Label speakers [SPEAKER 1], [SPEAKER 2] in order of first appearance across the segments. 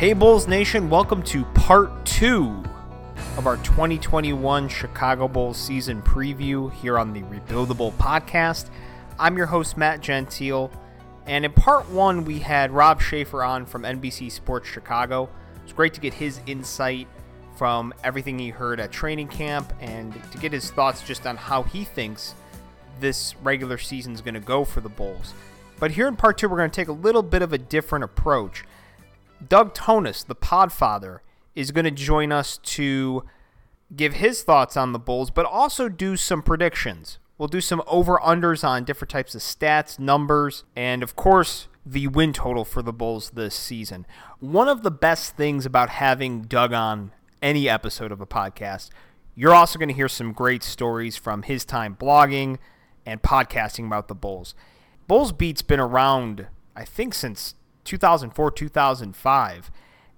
[SPEAKER 1] Hey Bulls Nation, welcome to part two of our 2021 Chicago Bulls season preview here on the Rebuildable podcast. I'm your host, Matt Gentile, and in part one, we had Rob Schaefer on from NBC Sports Chicago. It's great to get his insight from everything he heard at training camp and to get his thoughts just on how he thinks this regular season is going to go for the Bulls. But here in part two, we're going to take a little bit of a different approach. Doug Thonus, the podfather, is going to join us to give his thoughts on the Bulls, but also do some predictions. We'll do some over unders on different types of stats, numbers, and of course, the win total for the Bulls this season. One of the best things about having Doug on any episode of a podcast, you're also going to hear some great stories from his time blogging and podcasting about the Bulls. Bulls Beat's been around, I think, since 2004, 2005.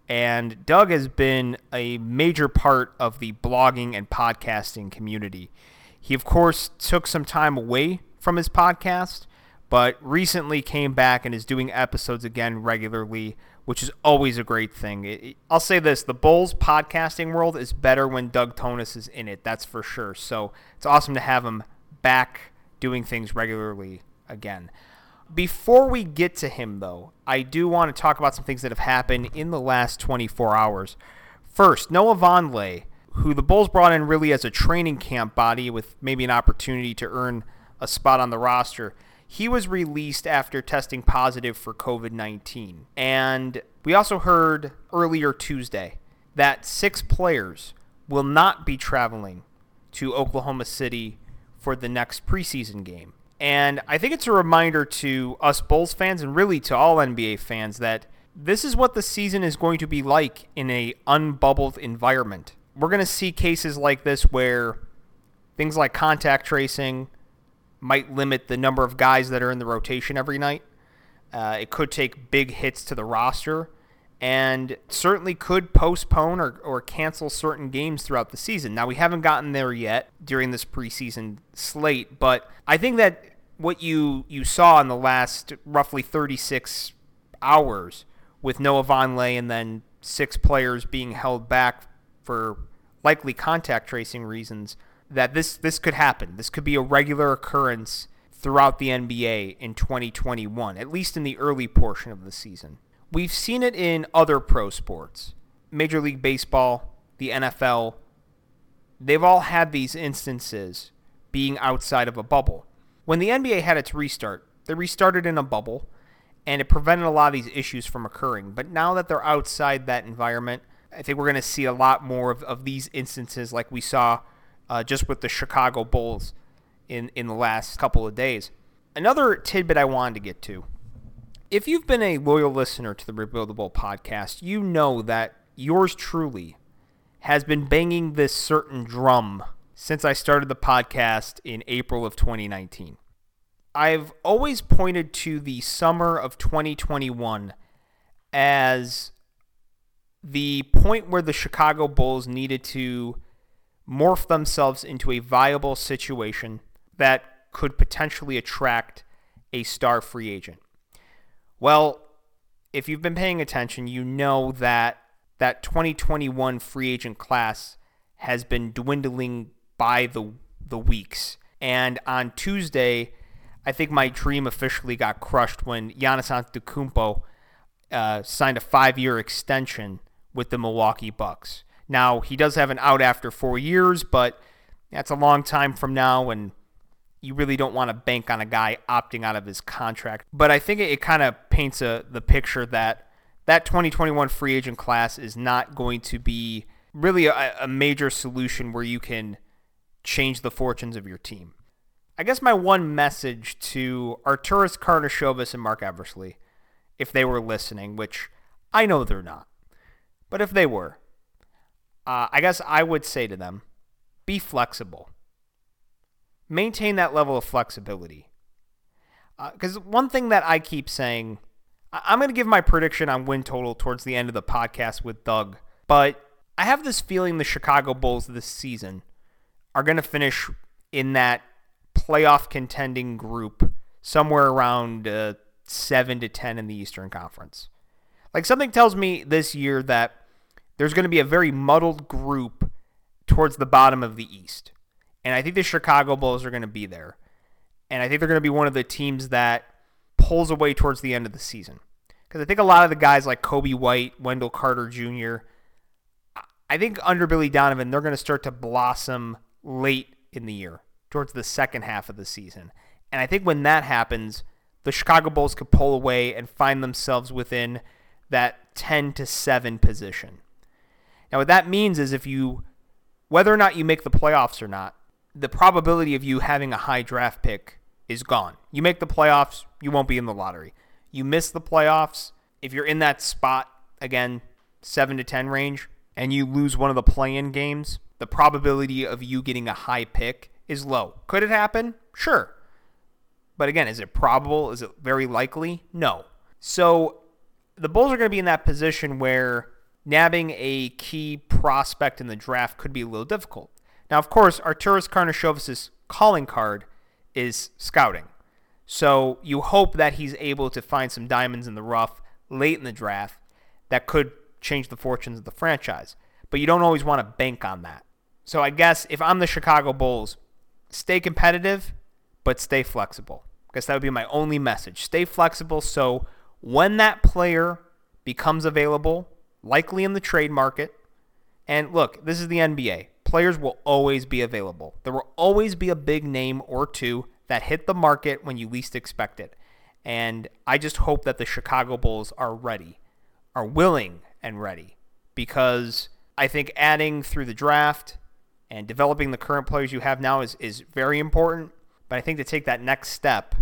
[SPEAKER 1] And Doug has been a major part of the blogging and podcasting community. He, of course, took some time away from his podcast, but recently came back and is doing episodes again regularly, which is always a great thing. I'll say this the Bulls podcasting world is better when Doug Thonus is in it, that's for sure. So it's awesome to have him back doing things regularly again. Before we get to him, though, I do want to talk about some things that have happened in the last 24 hours. First, Noah Vonleh, who the Bulls brought in really as a training camp body with maybe an opportunity to earn a spot on the roster, he was released after testing positive for COVID 19. And we also heard earlier Tuesday that six players will not be traveling to Oklahoma City for the next preseason game. And I think it's a reminder to us Bulls fans and really to all NBA fans that this is what the season is going to be like in a unbubbled environment. We're going to see cases like this where things like contact tracing might limit the number of guys that are in the rotation every night. Uh, it could take big hits to the roster and certainly could postpone or, or cancel certain games throughout the season. Now, we haven't gotten there yet during this preseason slate, but I think that what you, you saw in the last roughly 36 hours with Noah Vonleh and then six players being held back for likely contact tracing reasons, that this, this could happen. This could be a regular occurrence throughout the NBA in 2021, at least in the early portion of the season. We've seen it in other pro sports. Major League Baseball, the NFL, they've all had these instances being outside of a bubble. When the NBA had its restart, they restarted in a bubble and it prevented a lot of these issues from occurring. But now that they're outside that environment, I think we're going to see a lot more of, of these instances like we saw uh, just with the Chicago Bulls in, in the last couple of days. Another tidbit I wanted to get to if you've been a loyal listener to the Rebuildable podcast, you know that yours truly has been banging this certain drum since I started the podcast in April of 2019. I've always pointed to the summer of 2021 as the point where the Chicago Bulls needed to morph themselves into a viable situation that could potentially attract a star free agent. Well, if you've been paying attention, you know that that 2021 free agent class has been dwindling by the the weeks. And on Tuesday, I think my dream officially got crushed when Giannis Antetokounmpo uh, signed a five-year extension with the Milwaukee Bucks. Now he does have an out after four years, but that's a long time from now, and you really don't want to bank on a guy opting out of his contract. But I think it, it kind of paints a, the picture that that 2021 free agent class is not going to be really a, a major solution where you can change the fortunes of your team. I guess my one message to Arturas Karnisovas and Marc Eversley, if they were listening, which I know they're not, but if they were, uh, I guess I would say to them, be flexible maintain that level of flexibility. Because uh, one thing that I keep saying, I- I'm going to give my prediction on win total towards the end of the podcast with Doug, but I have this feeling the Chicago Bulls this season are going to finish in that playoff contending group somewhere around uh, 7 to 10 in the Eastern Conference. Like something tells me this year that there's going to be a very muddled group towards the bottom of the East. And I think the Chicago Bulls are going to be there. And I think they're going to be one of the teams that pulls away towards the end of the season. Because I think a lot of the guys like Coby White, Wendell Carter Jr., I think under Billy Donovan, they're going to start to blossom late in the year, towards the second half of the season. And I think when that happens, the Chicago Bulls could pull away and find themselves within that 10 to 7 position. Now, what that means is if you, whether or not you make the playoffs or not, the probability of you having a high draft pick is gone. You make the playoffs, you won't be in the lottery. You miss the playoffs, if you're in that spot, again, 7 to 10 range, and you lose one of the play in games, the probability of you getting a high pick is low. Could it happen? Sure. But again, is it probable? Is it very likely? No. So the Bulls are going to be in that position where nabbing a key prospect in the draft could be a little difficult. Now, of course, Arturas Karnisovas' calling card is scouting. So you hope that he's able to find some diamonds in the rough late in the draft that could change the fortunes of the franchise. But you don't always want to bank on that. So I guess if I'm the Chicago Bulls, stay competitive, but stay flexible. I guess that would be my only message. Stay flexible so when that player becomes available, likely in the trade market, and look, this is the NBA. Players will always be available. There will always be a big name or two that hit the market when you least expect it. And I just hope that the Chicago Bulls are ready, are willing and ready, because I think adding through the draft and developing the current players you have now is, is very important. But I think to take that next step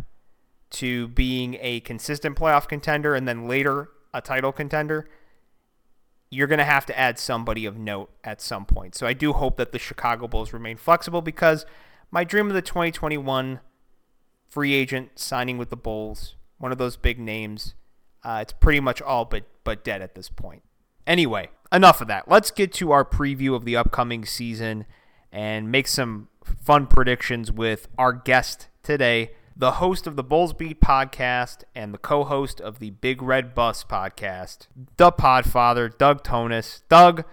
[SPEAKER 1] to being a consistent playoff contender and then later a title contender, you're going to have to add somebody of note at some point. So I do hope that the Chicago Bulls remain flexible because my dream of the 2021 free agent signing with the Bulls, one of those big names, uh, it's pretty much all but but dead at this point. Anyway, enough of that. Let's get to our preview of the upcoming season and make some fun predictions with our guest today, the host of the Bulls Beat podcast and the co-host of the Big Red Bus podcast, the Podfather, Doug Thonus. Doug,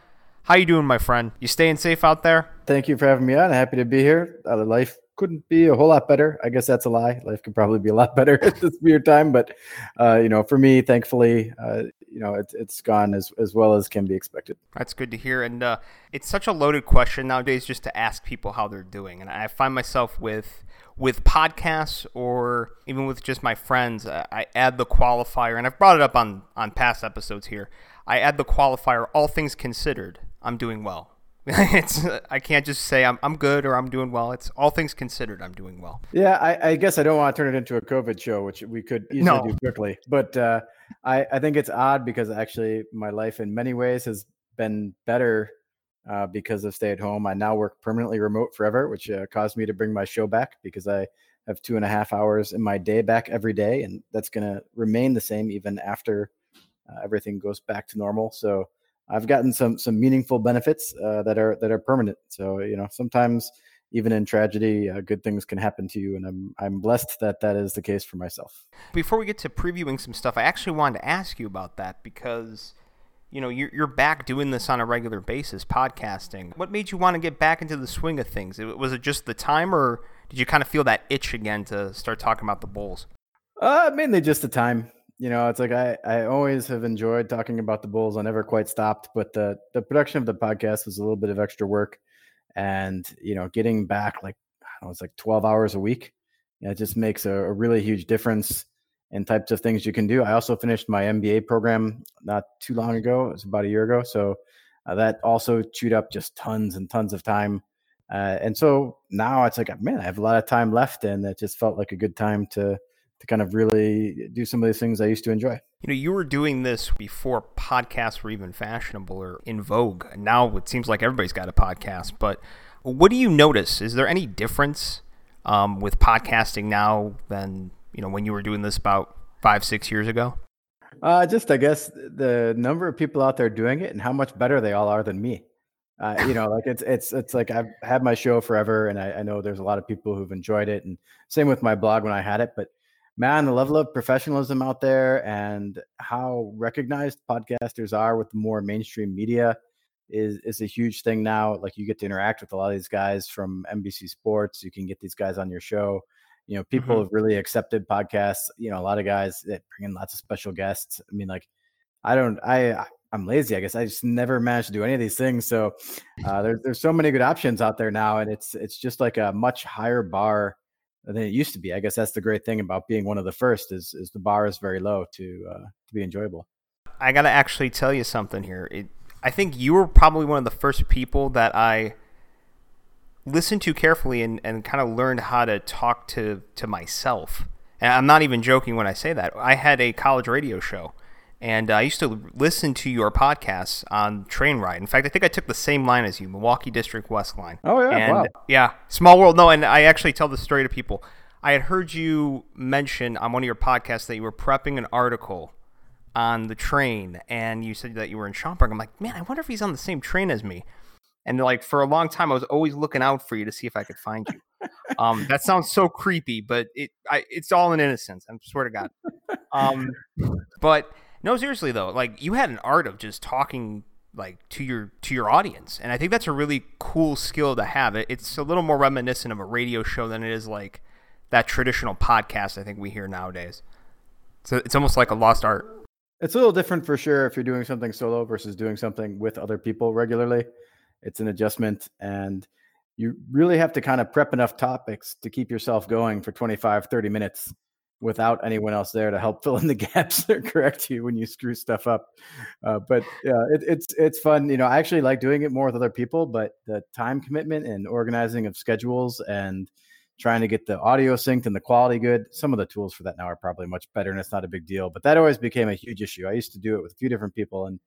[SPEAKER 1] how you doing, my friend? You staying safe out there?
[SPEAKER 2] Thank you for having me on. Happy to be here. Uh, life couldn't be a whole lot better. I guess that's a lie. Life could probably be a lot better at this weird time, but uh, you know, for me, thankfully, uh, you know, it's it's gone as as well as can be expected.
[SPEAKER 1] That's good to hear, and uh, it's such a loaded question nowadays just to ask people how they're doing, and I find myself with with podcasts or even with just my friends, uh, I add the qualifier, and I've brought it up on on past episodes here. I add the qualifier, all things considered, I'm doing well it's I can't just say I'm I'm good or I'm doing well. It's all things considered, I'm doing well.
[SPEAKER 2] Yeah, I, I guess I don't want to turn it into a COVID show, which we could easily no. do quickly. But uh, I I think it's odd because actually my life in many ways has been better uh, because of stay at home. I now work permanently remote forever, which uh, caused me to bring my show back because I have two and a half hours in my day back every day, and that's going to remain the same even after uh, everything goes back to normal. So I've gotten some some meaningful benefits uh, that are that are permanent. So you know, sometimes even in tragedy, uh, good things can happen to you, and I'm I'm blessed that that is the case for myself.
[SPEAKER 1] Before we get to previewing some stuff, I actually wanted to ask you about that because you know you're you're back doing this on a regular basis, podcasting. What made you want to get back into the swing of things? Was it just the time, or did you kind of feel that itch again to start talking about the Bulls?
[SPEAKER 2] Uh, mainly just the time you know, it's like I, I always have enjoyed talking about the Bulls. I never quite stopped, but the the production of the podcast was a little bit of extra work, and you know, getting back like I don't know, it's like twelve hours a week. You know, it just makes a, a, really huge difference in types of things you can do. I also finished my MBA program not too long ago. It was about a year ago, so uh, that also chewed up just tons and tons of time. Uh, and so now it's like, man, I have a lot of time left, and it just felt like a good time to to kind of really do some of these things I used to enjoy.
[SPEAKER 1] You know, you were doing this before podcasts were even fashionable or in vogue. Now it seems like everybody's got a podcast. But what do you notice? Is there any difference um, with podcasting now than you know when you were doing this about five, six years ago?
[SPEAKER 2] Uh, just I guess the number of people out there doing it and how much better they all are than me. Uh, you know, like it's it's it's like I've had my show forever, and I, I know there's a lot of people who've enjoyed it, and same with my blog when I had it. But man, the level of professionalism out there and how recognized podcasters are with more mainstream media is is a huge thing now. Like you get to interact with a lot of these guys from NBC Sports. You can get these guys on your show. You know, people mm-hmm. have really accepted podcasts. You know, a lot of guys that bring in lots of special guests. I mean, like I don't, I I'm lazy. I guess I just never managed to do any of these things. So uh, there's there's so many good options out there now, and it's it's just like a much higher bar than it used to be. I guess that's the great thing about being one of the first is is the bar is very low to uh, to be enjoyable.
[SPEAKER 1] I gotta actually tell you something here. It, I think you were probably one of the first people that I listened to carefully and, and kind of learned how to talk to to myself. And I'm not even joking when I say that. I had a college radio show and uh, I used to listen to your podcasts on train ride. In fact, I think I took the same line as you, Milwaukee District West line.
[SPEAKER 2] Oh yeah,
[SPEAKER 1] and,
[SPEAKER 2] wow.
[SPEAKER 1] Yeah, small world. No, and I actually tell the story to people. I had heard you mention on one of your podcasts that you were prepping an article on the train, and you said that you were in Schaumburg. I'm like, man, I wonder if he's on the same train as me. And like for a long time, I was always looking out for you to see if I could find you. um, that sounds so creepy, but it I, it's all in innocence. I swear to God. Um, but no, seriously though, like you had an art of just talking like to your to your audience, and I think that's a really cool skill to have. It, it's a little more reminiscent of a radio show than it is like that traditional podcast I think we hear nowadays. So it's almost like a lost art.
[SPEAKER 2] It's a little different for sure if you're doing something solo versus doing something with other people regularly. It's an adjustment and you really have to kind of prep enough topics to keep yourself going for 25 30 minutes without anyone else there to help fill in the gaps or correct you when you screw stuff up. Uh, but yeah, it, it's it's fun. You know, I actually like doing it more with other people, but the time commitment and organizing of schedules and trying to get the audio synced and the quality good. Some of the tools for that now are probably much better, and it's not a big deal. But that always became a huge issue. I used to do it with a few different people, and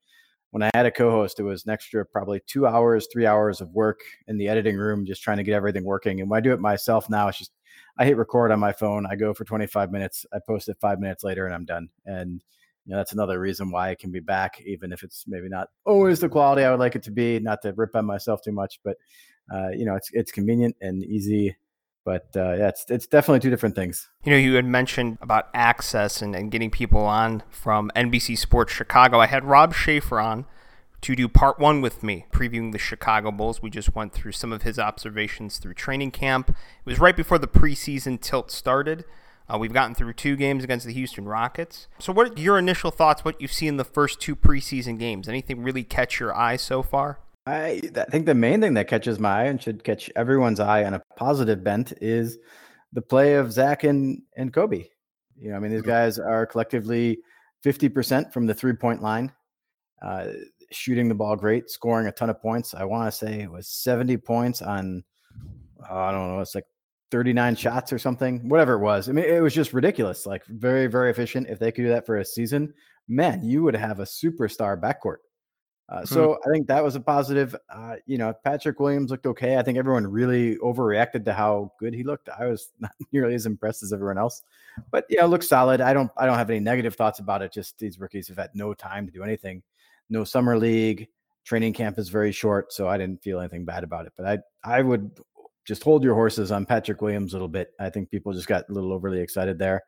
[SPEAKER 2] when I had a co-host, it was an extra probably two hours, three hours of work in the editing room, just trying to get everything working. And when I do it myself now, it's just I hit record on my phone. I go for 25 minutes. I post it five minutes later, and I'm done. And you know, that's another reason why I can be back, even if it's maybe not always the quality I would like it to be. Not to rip on myself too much, but uh, you know, it's it's convenient and easy. But uh, yeah, it's it's definitely two different things.
[SPEAKER 1] You know, you had mentioned about access and, and getting people on from NBC Sports Chicago. I had Rob Schaefer on to do part one with me, previewing the Chicago Bulls. We just went through some of his observations through training camp. It was right before the preseason tilt started. Uh, we've gotten through two games against the Houston Rockets. So, what are your initial thoughts? What you've seen in the first two preseason games? Anything really catch your eye so far?
[SPEAKER 2] I, I think the main thing that catches my eye and should catch everyone's eye on a positive bent is the play of Zach and, and Coby. You know, I mean, these mm-hmm. guys are collectively 50% from the three point line. Uh, shooting the ball great, scoring a ton of points. I want to say it was 70 points on, uh, I don't know, it's like 39 shots or something, whatever it was. I mean, it was just ridiculous. Like very, very efficient. If they could do that for a season, man, you would have a superstar backcourt. Uh, so mm-hmm. I think that was a positive. Uh, you know, Patrick Williams looked okay. I think everyone really overreacted to how good he looked. I was not nearly as impressed as everyone else, but yeah, looks solid. I don't, I don't have any negative thoughts about it. Just these rookies have had no time to do anything no summer league. Training camp is very short, so I didn't feel anything bad about it. But I I would just hold your horses on Patrick Williams a little bit. I think people just got a little overly excited there.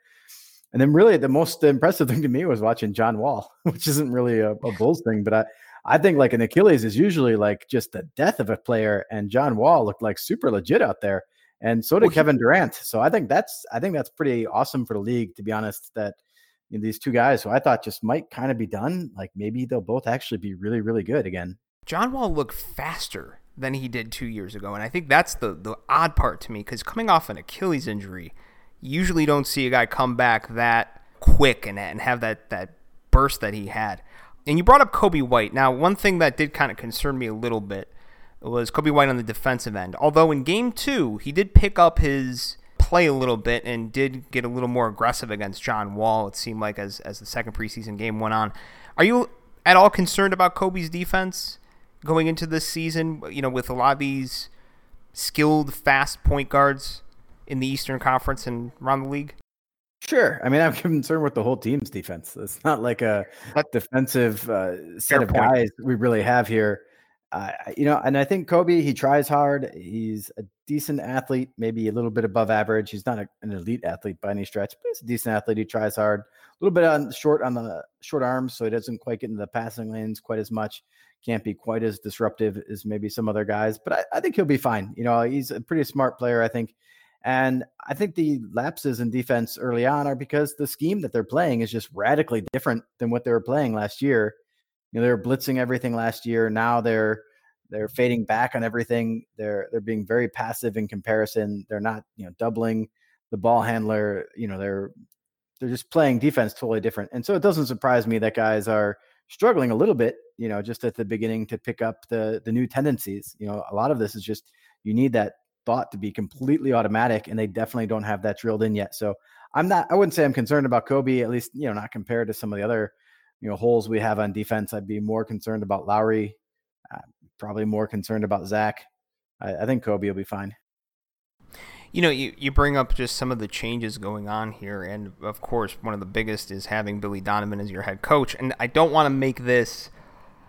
[SPEAKER 2] And then really the most impressive thing to me was watching John Wall, which isn't really a, a Bulls thing, but I I think like an Achilles is usually like just the death of a player, and John Wall looked like super legit out there, and so did well, Kevin Durant. So I think that's I think that's pretty awesome for the league, to be honest. That you know, these two guys who I thought just might kind of be done. Like maybe they'll both actually be really, really good again.
[SPEAKER 1] John Wall looked faster than he did two years ago, and I think that's the the odd part to me because coming off an Achilles injury, you usually don't see a guy come back that quick and and have that that burst that he had. And you brought up Coby White. Now, one thing that did kind of concern me a little bit was Coby White on the defensive end. Although in game two, he did pick up his play a little bit and did get a little more aggressive against John Wall. It seemed like as as the second preseason game went on. Are you at all concerned about Coby's defense going into this season? You know, with a lot of these skilled, fast point guards in the Eastern Conference and around the league.
[SPEAKER 2] Sure. I mean, I'm concerned with the whole team's defense. It's not like a defensive uh, set of point. guys we really have here. Uh, you know, and I think Coby he tries hard. He's a decent athlete, maybe a little bit above average. He's not a, an elite athlete by any stretch, but he's a decent athlete. He tries hard. A little bit on short on the short arms, so he doesn't quite get into the passing lanes quite as much. Can't be quite as disruptive as maybe some other guys, but I, I think he'll be fine. You know, he's a pretty smart player, I think. And I think the lapses in defense early on are because the scheme that they're playing is just radically different than what they were playing last year. You know, they were blitzing everything last year. Now they're they're fading back on everything. They're they're being very passive in comparison. They're not, you know, doubling the ball handler. You know, they're they're just playing defense totally different. And so it doesn't surprise me that guys are struggling a little bit, you know, just at the beginning to pick up the the new tendencies. You know, a lot of this is just you need that thought to be completely automatic, and they definitely don't have that drilled in yet. So I'm not. I wouldn't say I'm concerned about Coby. At least you know, not compared to some of the other you know holes we have on defense. I'd be more concerned about Lauri, Uh, probably more concerned about Zach. I, I think Coby will be fine.
[SPEAKER 1] You know, you, you bring up just some of the changes going on here, and of course, one of the biggest is having Billy Donovan as your head coach. And I don't want to make this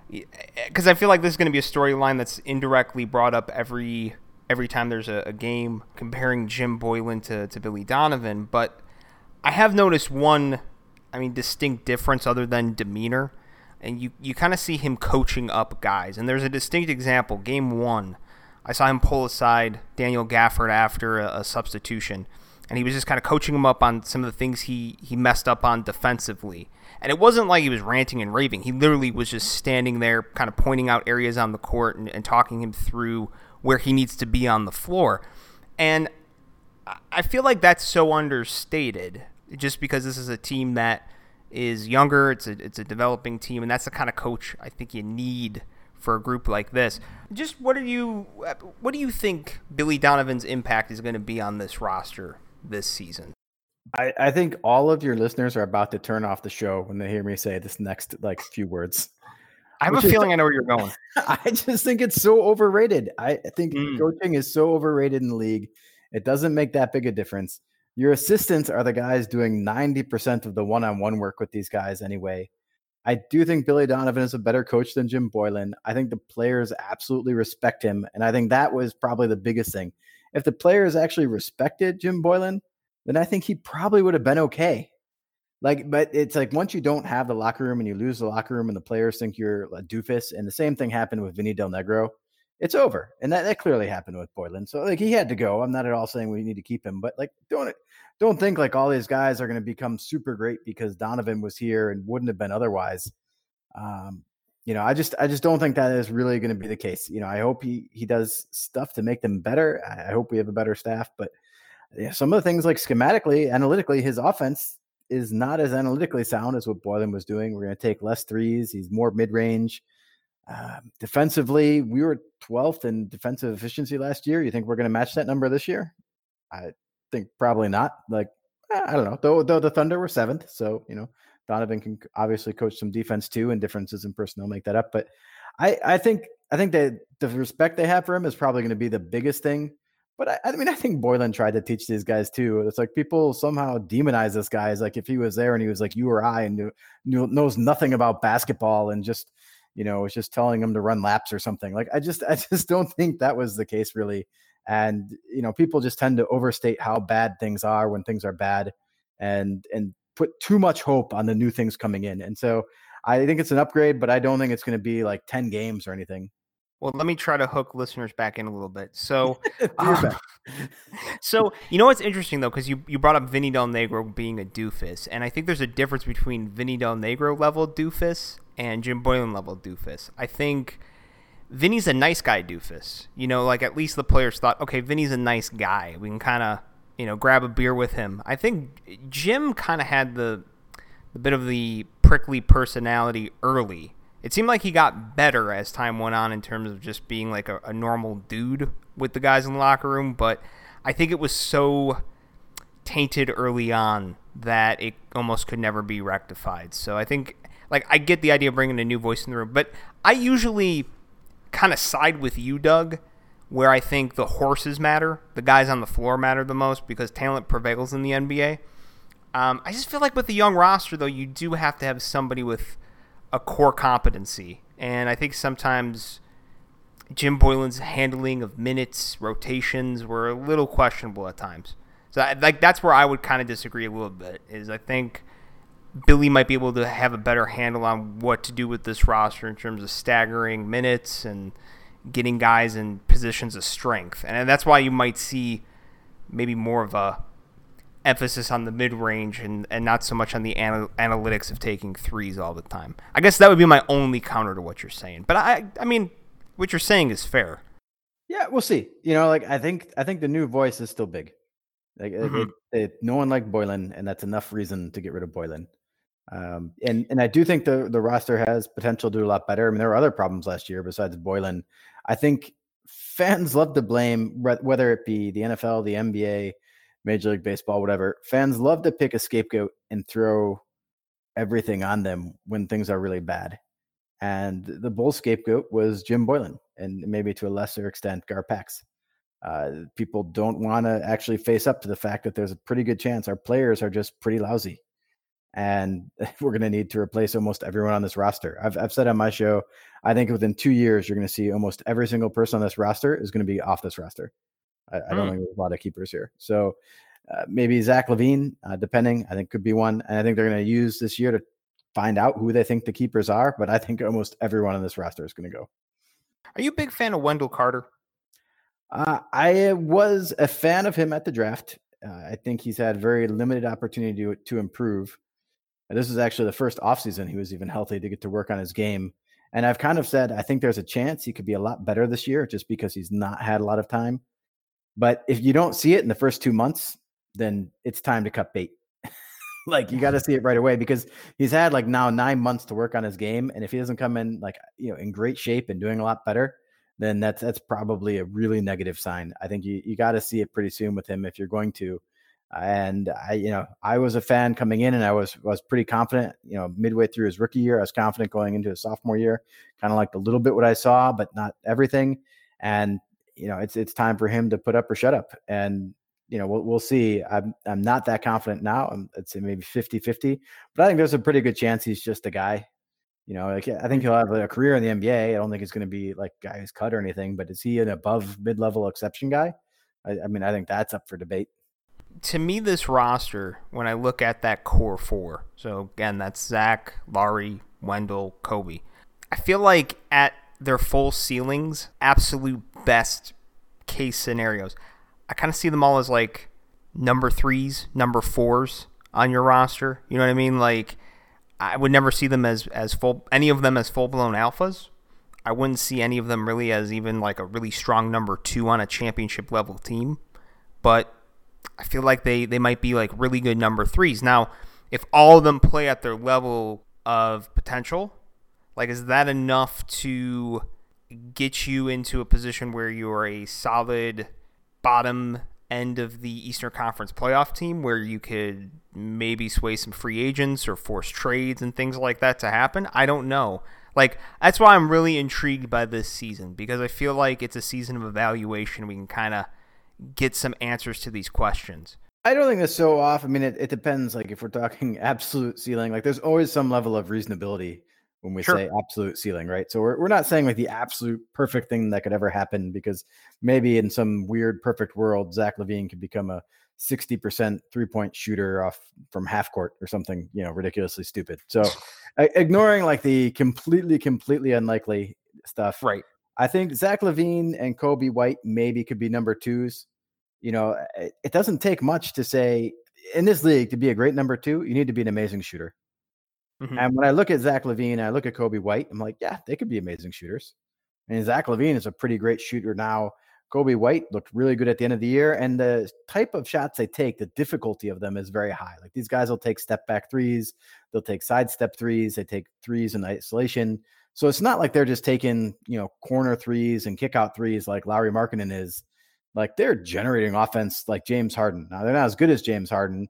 [SPEAKER 1] because I feel like this is going to be a storyline that's indirectly brought up every every time there's a, a, game comparing Jim Boylen to, to Billy Donovan, but I have noticed one, I mean, distinct difference other than demeanor. And you, you kind of see him coaching up guys. And there's a distinct example. Game one, I saw him pull aside Daniel Gafford after a, a substitution. And he was just kind of coaching him up on some of the things he, he messed up on defensively. And it wasn't like he was ranting and raving. He literally was just standing there, kind of pointing out areas on the court and, and talking him through where he needs to be on the floor. And I feel like that's so understated just because this is a team that is younger, it's a, it's a developing team, and that's the kind of coach I think you need for a group like this. Just what are you what do you think Billy Donovan's impact is going to be on this roster this season?
[SPEAKER 2] I, I think all of your listeners are about to turn off the show when they hear me say this next like few words.
[SPEAKER 1] I have a feeling is, I know where you're going.
[SPEAKER 2] I just think it's so overrated. I think mm. coaching is so overrated in the league. It doesn't make that big a difference. Your assistants are the guys doing 90% of the one on one work with these guys anyway. I do think Billy Donovan is a better coach than Jim Boylen. I think the players absolutely respect him. And I think that was probably the biggest thing. If the players actually respected Jim Boylen, then I think he probably would have been okay. Like, but it's like once you don't have the locker room and you lose the locker room and the players think you're a doofus, and the same thing happened with Vinny Del Negro, it's over. And that, that clearly happened with Boylen. So like he had to go. I'm not at all saying we need to keep him, but like don't don't think like all these guys are going to become super great because Donovan was here and wouldn't have been otherwise. Um, you know, I just I just don't think that is really going to be the case. You know, I hope he he does stuff to make them better. I hope we have a better staff, but yeah, some of the things like schematically, analytically, his offense is not as analytically sound as what Boylen was doing. We're going to take less threes. He's more mid range. Uh, defensively, we were 12th in defensive efficiency last year. You think we're going to match that number this year? I think probably not. Like, eh, I don't know. Though, though the Thunder were seventh. So, you know, Donovan can obviously coach some defense too, and differences in personnel make that up. But I, I think, I think that the respect they have for him is probably going to be the biggest thing but I, I, mean, I think Boylen tried to teach these guys too. It's like people somehow demonize this guy as like if he was there and he was like you or I and knew, knew, knows nothing about basketball and just you know was just telling him to run laps or something. Like I just I just don't think that was the case really. And you know, people just tend to overstate how bad things are when things are bad, and and put too much hope on the new things coming in. And so I think it's an upgrade, but I don't think it's going to be like ten games or anything.
[SPEAKER 1] Well, let me try to hook listeners back in a little bit. So, um, so you know what's interesting though, because you, you brought up Vinny Del Negro being a doofus, and I think there's a difference between Vinny Del Negro level doofus and Jim Boylen level doofus. I think Vinny's a nice guy doofus. You know, like at least the players thought, okay, Vinny's a nice guy. We can kind of you know grab a beer with him. I think Jim kind of had the the bit of the prickly personality early it seemed like he got better as time went on in terms of just being like a, a normal dude with the guys in the locker room, but I think it was so tainted early on that it almost could never be rectified. So I think like I get the idea of bringing a new voice in the room, but I usually kind of side with you, Doug, where I think the horses matter, the guys on the floor matter the most because talent prevails in the NBA. Um, I just feel like with a young roster, though, you do have to have somebody with a core competency. And I think sometimes Jim Boylen's handling of minutes, rotations were a little questionable at times. So I, like that's where I would kind of disagree a little bit. Is I think Billy might be able to have a better handle on what to do with this roster in terms of staggering minutes and getting guys in positions of strength. And that's why you might see maybe more of a emphasis on the mid range and, and not so much on the anal- analytics of taking threes all the time. I guess that would be my only counter to what you're saying. But I I mean, what you're saying is fair.
[SPEAKER 2] Yeah, we'll see. You know, like I think I think the new voice is still big. Like mm-hmm. it, it, no one liked Boylen, and that's enough reason to get rid of Boylen. Um, and and I do think the the roster has potential to do a lot better. I mean, there were other problems last year besides Boylen. I think fans love to blame whether it be the NFL, the NBA, Major League Baseball, whatever. Fans love to pick a scapegoat and throw everything on them when things are really bad. And the bull scapegoat was Jim Boylen, and maybe to a lesser extent, Garpax. Uh, people don't want to actually face up to the fact that there's a pretty good chance our players are just pretty lousy and we're going to need to replace almost everyone on this roster. I've, I've said on my show, I think within two years, you're going to see almost every single person on this roster is going to be off this roster. I, I don't hmm. think there's a lot of keepers here. So uh, maybe Zach LaVine, uh, depending, I think could be one. And I think they're going to use this year to find out who they think the keepers are. But I think almost everyone on this roster is going to go.
[SPEAKER 1] Are you a big fan of Wendell Carter?
[SPEAKER 2] Uh, I was a fan of him at the draft. Uh, I think he's had very limited opportunity to, to improve. And this is actually the first offseason he was even healthy to get to work on his game. And I've kind of said, I think there's a chance he could be a lot better this year just because he's not had a lot of time. But if you don't see it in the first two months, then it's time to cut bait. like you got to see it right away because he's had like now nine months to work on his game. And if he doesn't come in like, you know, in great shape and doing a lot better, then that's, that's probably a really negative sign. I think you, you got to see it pretty soon with him if you're going to and I, you know, I was a fan coming in, and I was was pretty confident. You know, midway through his rookie year, I was confident going into his sophomore year. Kind of liked a little bit what I saw, but not everything. And you know, it's it's time for him to put up or shut up. And you know, we'll, we'll see. I'm I'm not that confident now. I'm, I'd say maybe 50-50, but I think there's a pretty good chance he's just a guy. You know, like I think he'll have a career in the NBA. I don't think he's going to be like guy who's cut or anything. But is he an above mid level exception guy? I, I mean, I think that's up for debate
[SPEAKER 1] to me, this roster, when I look at that core four, so again, that's Zach, Lauri, Wendell, Coby. I feel like at their full ceilings, absolute best case scenarios, I kind of see them all as like number threes, number fours on your roster. You know what I mean? Like, I would never see them as as full any of them as full blown alphas. I wouldn't see any of them really as even like a really strong number two on a championship level team. But I feel like they, they might be like really good number threes. Now, if all of them play at their level of potential, like is that enough to get you into a position where you're a solid bottom end of the Eastern Conference playoff team where you could maybe sway some free agents or force trades and things like that to happen? I don't know. Like that's why I'm really intrigued by this season because I feel like it's a season of evaluation. We can kind of get some answers to these questions.
[SPEAKER 2] I don't think that's so off. I mean, it, it depends. Like if we're talking absolute ceiling, like there's always some level of reasonability when we sure. say absolute ceiling, right? So we're, we're not saying like the absolute perfect thing that could ever happen because maybe in some weird perfect world, Zach LaVine could become a 60% three point shooter off from half court or something, you know, ridiculously stupid. So ignoring like the completely, completely unlikely stuff.
[SPEAKER 1] Right.
[SPEAKER 2] I think Zach LaVine and Coby White maybe could be number twos. You know, it, it doesn't take much to say in this league to be a great number two, you need to be an amazing shooter. Mm-hmm. And when I look at Zach LaVine, I look at Coby White, I'm like, yeah, they could be amazing shooters. And Zach LaVine is a pretty great shooter now. Coby White looked really good at the end of the year. And the type of shots they take, the difficulty of them is very high. Like these guys will take step back threes, they'll take side step threes, they take threes in isolation. So it's not like they're just taking, you know, corner threes and kick out threes like Lauri Markkanen is. Like they're generating offense like James Harden. Now they're not as good as James Harden,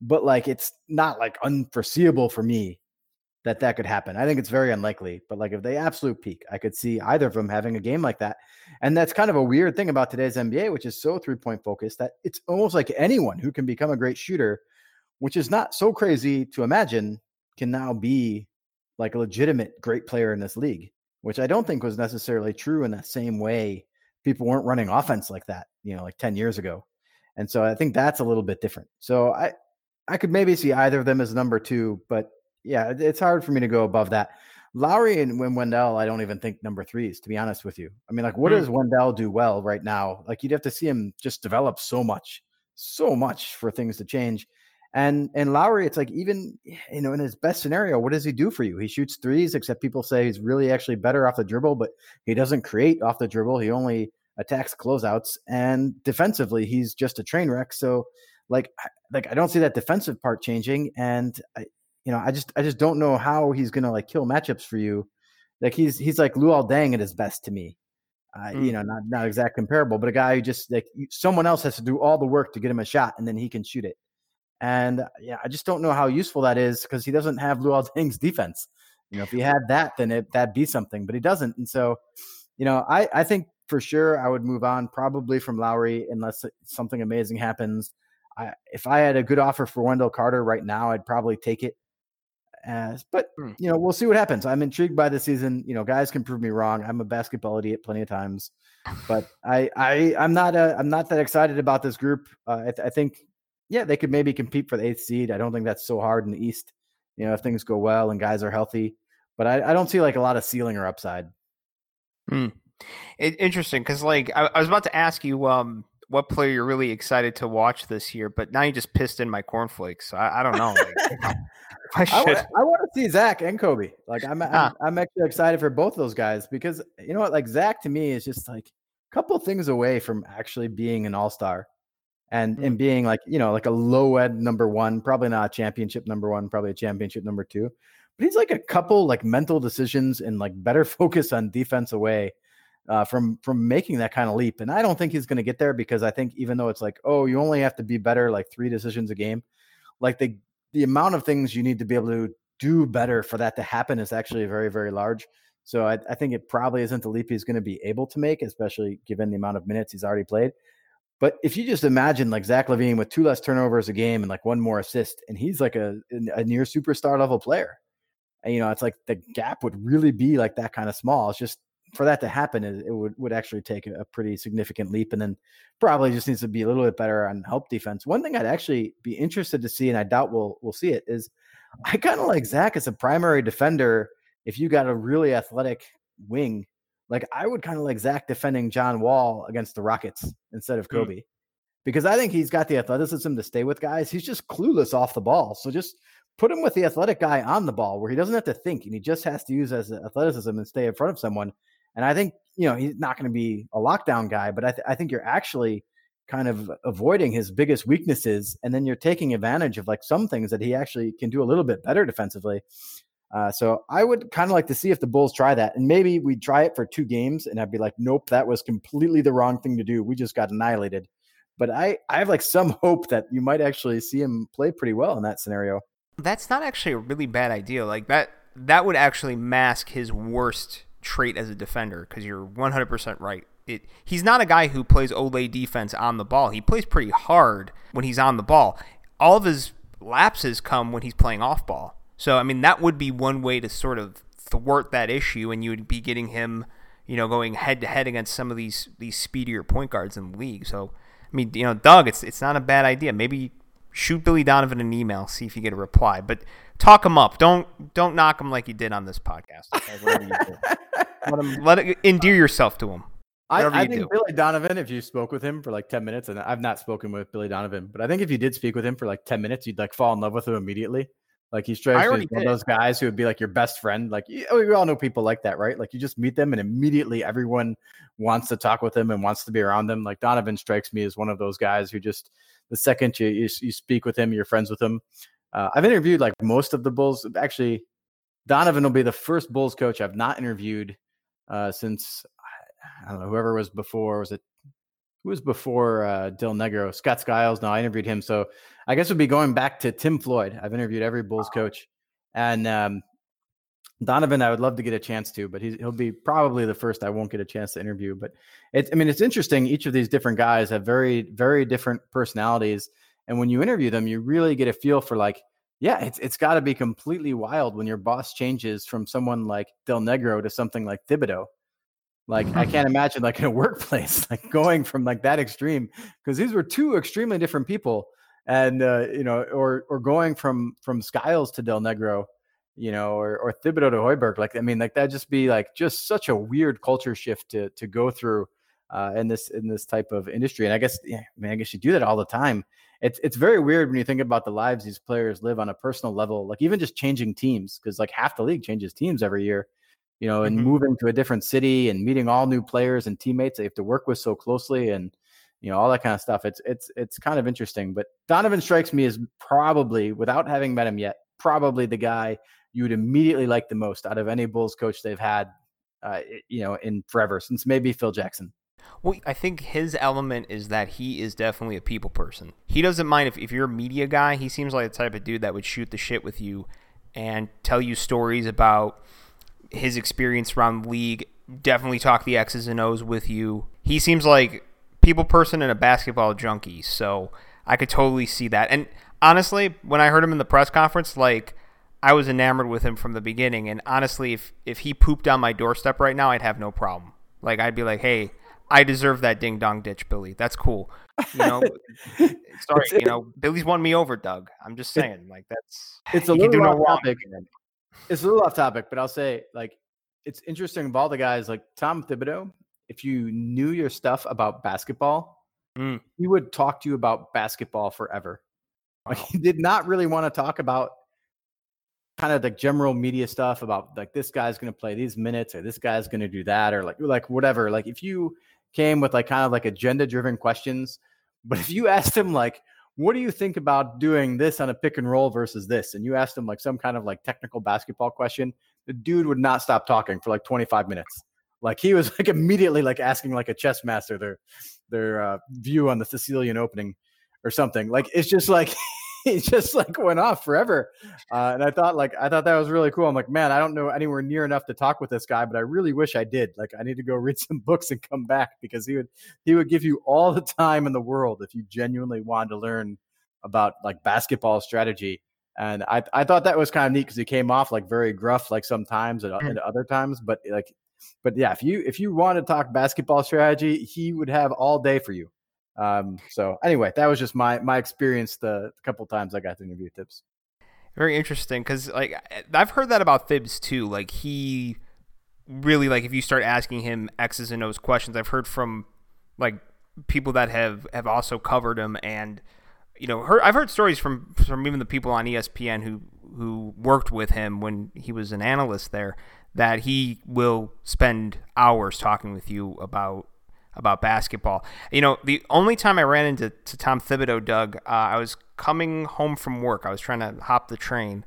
[SPEAKER 2] but like it's not like unforeseeable for me that that could happen. I think it's very unlikely, but like if they absolute peak, I could see either of them having a game like that. And that's kind of a weird thing about today's NBA, which is so three point focused that it's almost like anyone who can become a great shooter, which is not so crazy to imagine, can now be like a legitimate great player in this league. which I don't think was necessarily true in that same way. People weren't running offense like that, you know, like 10 years ago. And so I think that's a little bit different. So I, I could maybe see either of them as number two, but yeah, it's hard for me to go above that. Lauri and Wendell, I don't even think number threes, to be honest with you. I mean, like, what mm. does Wendell do well right now? Like, you'd have to see him just develop so much, so much for things to change. And and Lauri, it's like even you know in his best scenario, what does he do for you? He shoots threes, except people say he's really actually better off the dribble, but he doesn't create off the dribble. He only attacks closeouts, and defensively, he's just a train wreck. So, like, like I don't see that defensive part changing, and I, you know, I just I just don't know how he's gonna like kill matchups for you. Like he's he's like Luol Deng at his best to me. Uh, mm. You know, not not exact comparable, but a guy who just like someone else has to do all the work to get him a shot, and then he can shoot it. And uh, yeah, I just don't know how useful that is because he doesn't have Luol Deng's defense. You know, if he had that, then it, that'd be something, but he doesn't. And so, you know, I, I think for sure I would move on probably from Lauri unless something amazing happens. I, if I had a good offer for Wendell Carter right now, I'd probably take it. As, but hmm. you know, we'll see what happens. I'm intrigued by the season. You know, guys can prove me wrong. I'm a basketball idiot plenty of times, but I, I, I'm not, a, I'm not that excited about this group. Uh, I, th- I think yeah, they could maybe compete for the eighth seed. I don't think that's so hard in the East. You know, if things go well and guys are healthy, but I, I don't see like a lot of ceiling or upside.
[SPEAKER 1] Hmm. It, interesting because like I, I, was about to ask you um what player you're really excited to watch this year, but now you just pissed in my cornflakes. So I, I don't know. Like,
[SPEAKER 2] I, should. I, I want to see Zach and Coby. Like I'm, I'm, I'm actually excited for both those guys because you know what? Like Zach to me is just like a couple things away from actually being an all star and mm-hmm. and being like you know like a low end number one, probably not a championship number one, probably a championship number two. But he's like a couple like mental decisions and like better focus on defense away uh, from from making that kind of leap. And I don't think he's going to get there because I think even though it's like oh you only have to be better like three decisions a game, like the the amount of things you need to be able to do better for that to happen is actually very very large. So I, I think it probably isn't the leap he's going to be able to make, especially given the amount of minutes he's already played. But if you just imagine like Zach LaVine with two less turnovers a game and like one more assist, and he's like a, a near superstar level player, and you know, it's like the gap would really be like that kind of small. It's just for that to happen, it, it would, would actually take a, pretty significant leap, and then probably just needs to be a little bit better on help defense. One thing I'd actually be interested to see, and I doubt we'll we'll see it, is I kind of like Zach as a primary defender. If you got a really athletic wing like I would kind of like Zach defending John Wall against the Rockets instead of hmm. Coby. Mm. Because I think he's got the athleticism to stay with guys. He's just clueless off the ball. So just put him with the athletic guy on the ball where he doesn't have to think and he just has to use as athleticism and stay in front of someone. And I think, you know, he's not going to be a lockdown guy, but I, th- I think you're actually kind of avoiding his biggest weaknesses. And then you're taking advantage of like some things that he actually can do a little bit better defensively. Uh, so I would kind of like to see if the Bulls try that, and maybe we try it for two games, and I'd be like, nope, that was completely the wrong thing to do. We just got annihilated. But I, I have like some hope that you might actually see him play pretty well in that scenario.
[SPEAKER 1] That's not actually a really bad idea. Like that, that would actually mask his worst trait as a defender because you're 100% right. It, he's not a guy who plays olé defense on the ball. He plays pretty hard when he's on the ball. All of his lapses come when he's playing off ball. So I mean that would be one way to sort of thwart that issue, and you would be getting him, you know, going head to head against some of these these speedier point guards in the league. So I mean, you know, Doug, it's it's not a bad idea. Maybe shoot Billy Donovan an email, see if you get a reply, but talk him up. Don't don't knock him like you did on this podcast. let him let it, endear yourself to him.
[SPEAKER 2] I, I think do. Billy Donovan, if you spoke with him for like 10 minutes, and I've not spoken with Billy Donovan, but I think if you did speak with him for like 10 minutes, you'd like fall in love with him immediately. Like he's strikes me as one of those guys who would be like your best friend. Like oh, we all know people like that, right? Like you just meet them and immediately everyone wants to talk with them and wants to be around them. Like Donovan strikes me as one of those guys who just the second you you, you speak with him, you're friends with him. Uh, I've interviewed like most of the Bulls. Actually, Donovan will be the first Bulls coach I've not interviewed uh, since I don't know whoever was before. Was it who was before uh, Del Negro? Scott Skiles. No, I interviewed him. So I guess we'll be going back to Tim Floyd. I've interviewed every Bulls coach, and um, Donovan. I would love to get a chance to, but he'll be probably the first I won't get a chance to interview. But it's, I mean, it's interesting. Each of these different guys have very, very different personalities, and when you interview them, you really get a feel for like, yeah, it's it's got to be completely wild when your boss changes from someone like Del Negro to something like Thibodeau. Like I can't imagine like in a workplace like going from like that extreme because these were two extremely different people, and uh, you know, or or going from from Skiles to Del Negro, you know, or or Thibodeau to Hoiberg. Like I mean, like that just be like just such a weird culture shift to to go through uh, in this in this type of industry. And I guess yeah, I mean, I guess you do that all the time it's it's very weird when you think about the lives these players live on a personal level, like even just changing teams, because like half the league changes teams every year, you know, and mm-hmm. moving to a different city and meeting all new players and teammates they have to work with so closely and you know all that kind of stuff. It's it's it's kind of interesting. But Donovan strikes me as probably, without having met him yet, probably the guy you would immediately like the most out of any Bulls coach they've had, uh, you know, in forever since maybe Phil Jackson.
[SPEAKER 1] Well, I think his element is that he is definitely a people person. He doesn't mind if, if you're a media guy, he seems like the type of dude that would shoot the shit with you and tell you stories about his experience around the league, definitely talk the X's and O's with you. He seems like people person and a basketball junkie, so I could totally see that. And honestly, when I heard him in the press conference, like I was enamored with him from the beginning. And honestly, if if he pooped on my doorstep right now, I'd have no problem. Like I'd be like, hey, I deserve that ding dong ditch, Billy. That's cool. You know, sorry, you know, Billy's won me over, Doug. I'm just saying, like that's
[SPEAKER 2] it's a little off no topic. It's a little off topic, but I'll say, like, it's interesting of all the guys, like Tom Thibodeau. If you knew your stuff about basketball, mm. he would talk to you about basketball forever. Like, he did not really want to talk about kind of like general media stuff about like this guy's going to play these minutes or this guy's going to do that or like like whatever. Like if you came with like kind of like agenda driven questions. But if you asked him like, what do you think about doing this on a pick and roll versus this? And you asked him like some kind of like technical basketball question, the dude would not stop talking for like 25 minutes. Like he was like immediately like asking like a chess master their their uh, view on the Sicilian opening or something. Like it's just like he just like went off forever. Uh, and I thought like I thought that was really cool. I'm like, man, I don't know anywhere near enough to talk with this guy, but I really wish I did. Like I need to go read some books and come back because he would he would give you all the time in the world if you genuinely wanted to learn about like basketball strategy. And I I thought that was kind of neat because he came off like very gruff like sometimes and, mm. and other times, but like but yeah, if you if you want to talk basketball strategy, he would have all day for you. Um, so anyway, that was just my my experience the, couple times I got to interview Thibs.
[SPEAKER 1] Very interesting because like I've heard that about Thibs too. Like he really like if you start asking him X's and O's questions, I've heard from like people that have have also covered him and you know heard, I've heard stories from from even the people on ESPN who who worked with him when he was an analyst there that he will spend hours talking with you about about basketball. You know, the only time I ran into to Tom Thibodeau, Doug, uh, I was coming home from work. I was trying to hop the train,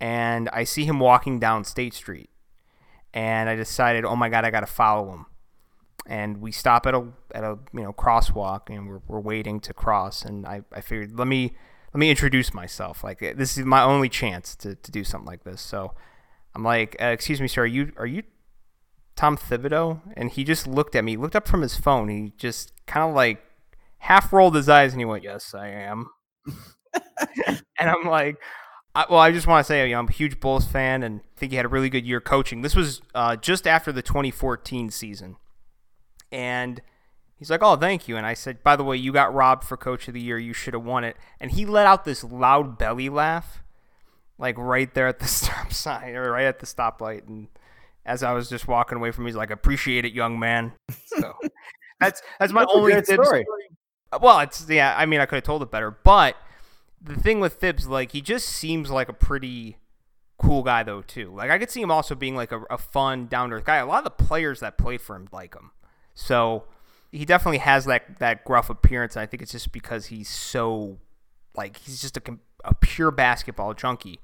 [SPEAKER 1] and I see him walking down State Street, and I decided, oh my god, I got to follow him. And we stop at a at a you know crosswalk, and we're, we're waiting to cross. And I, I figured let me let me introduce myself. Like this is my only chance to, to do something like this. So I'm like, uh, excuse me, sir, are you are you Tom Thibodeau, and he just looked at me, looked up from his phone. He just kind of like half rolled his eyes, and he went, "Yes, I am." and I'm like, I, well, I just want to say, you know, I'm a huge Bulls fan, and think he had a really good year coaching. This was uh, just after the 2014 season, and he's like, "Oh, thank you." And I said, "By the way, you got robbed for Coach of the Year. You should have won it." And he let out this loud belly laugh, like right there at the stop sign or right at the stoplight, and as I was just walking away from, he's like, "Appreciate it, young man." So that's that's my that's only story. story. Well, it's yeah. I mean, I could have told it better, but the thing with Thibs, like, he just seems like a pretty cool guy though too. Like, I could see him also being like a, a fun, down to earth guy. A lot of the players that played for him like him, so he definitely has that that gruff appearance. And I think it's just because he's so like he's just a, a pure basketball junkie.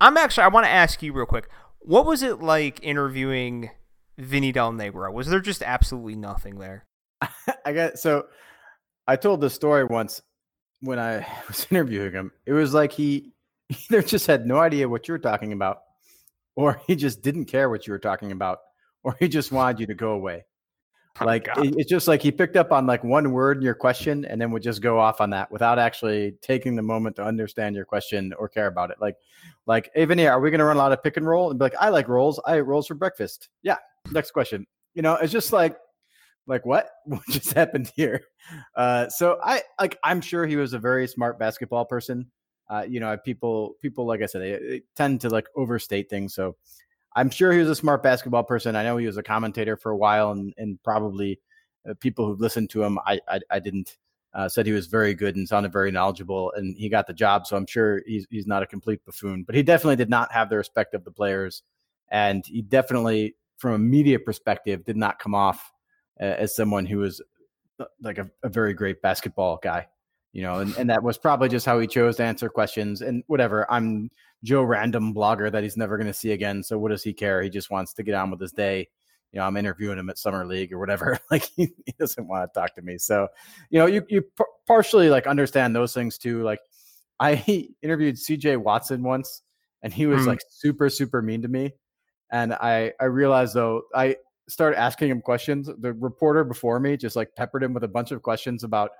[SPEAKER 1] I'm actually I want to ask you real quick. What was it like interviewing Vinny Del Negro? Was there just absolutely nothing there?
[SPEAKER 2] I got so I told the story once when I was interviewing him. It was like he either just had no idea what you were talking about, or he just didn't care what you were talking about, or he just wanted you to go away. Oh, like it, it's just like he picked up on like one word in your question and then would just go off on that without actually taking the moment to understand your question or care about it. Like, like even here, are we going to run a lot of pick and roll? And be like, I like rolls. I eat rolls for breakfast. Yeah. Next question. You know, it's just like, like what? What just happened here? Uh, so I like. I'm sure he was a very smart basketball person. Uh, you know, people, people, like I said, they, they tend to like overstate things. So I'm sure he was a smart basketball person. I know he was a commentator for a while, and and probably uh, people who've listened to him, I I, I didn't. Uh, said he was very good and sounded very knowledgeable, and he got the job. So I'm sure he's he's not a complete buffoon, but he definitely did not have the respect of the players, and he definitely, from a media perspective, did not come off uh, as someone who was uh, like a, a very great basketball guy you know, and, and that was probably just how he chose to answer questions and whatever. I'm Joe random blogger that he's never going to see again. So what does he care? He just wants to get on with his day. You know, I'm interviewing him at summer league or whatever. Like he, he doesn't want to talk to me. So, you know, you, you p- partially like understand those things too. Like I interviewed CJ Watson once and he was mm. like super, super mean to me. And I, I realized though, I started asking him questions. The reporter before me just like peppered him with a bunch of questions about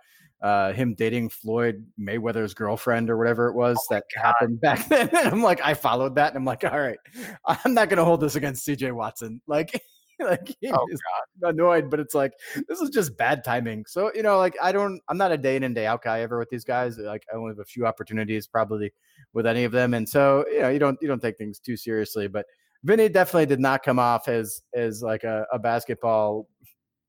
[SPEAKER 2] uh, him dating Floyd Mayweather's girlfriend or whatever it was oh that God. happened back then. And I'm like, I followed that, and I'm like, all right, I'm not going to hold this against C.J. Watson. Like, like he oh, is God. annoyed, but it's like this is just bad timing. So you know, like I don't, I'm not a day in and day out guy ever with these guys. Like I only have a few opportunities probably with any of them, and so you know, you don't you don't take things too seriously. But Vinny definitely did not come off as as like a, a basketball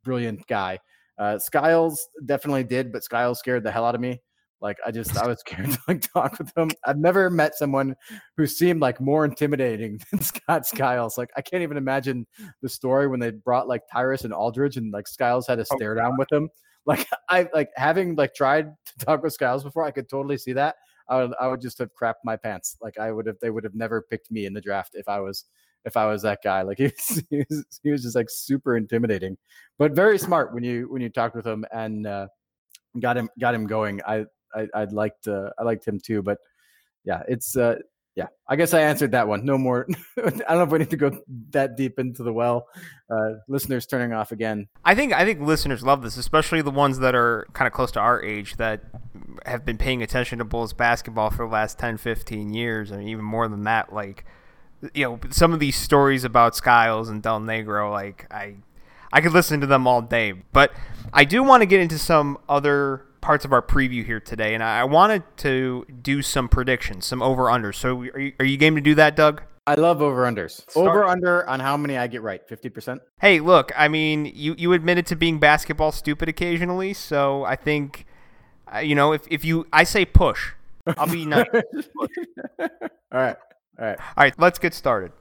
[SPEAKER 2] brilliant guy. Uh, Skiles definitely did, but Skiles scared the hell out of me. Like I just I was scared to like talk with him. I've never met someone who seemed like more intimidating than Scott Skiles. Like I can't even imagine the story when they brought like Tyrus and Aldridge and like Skiles had a oh, stare oh, down with him. Like I like having like tried to talk with Skiles before, I could totally see that. I would I would just have crapped my pants. Like I would have they would have never picked me in the draft if I was if I was that guy. Like he was, he was, he was just like super intimidating, but very smart when you when you talked with him and uh, got him got him going. I I I liked uh, I liked him too, but yeah, it's uh, yeah. I guess I answered that one. No more. I don't know if we need to go that deep into the well. Uh, listeners turning off again.
[SPEAKER 1] I think I think listeners love this, especially the ones that are kind of close to our age that have been paying attention to Bulls basketball for the last 10, 15 years, and even more than that. Like you know some of these stories about Skiles and Del Negro, like I I could listen to them all day. But I do want to get into some other parts of our preview here today, and I wanted to do some predictions, some over unders. So are you, are you game to do that, Doug?
[SPEAKER 2] I love over unders. Over under on how many I get right, fifty percent.
[SPEAKER 1] Hey, look, I mean, you you admitted to being basketball stupid occasionally, so I think, uh, you know, if if you I say push, I'll be nice.
[SPEAKER 2] All right. All right.
[SPEAKER 1] All right, let's get started.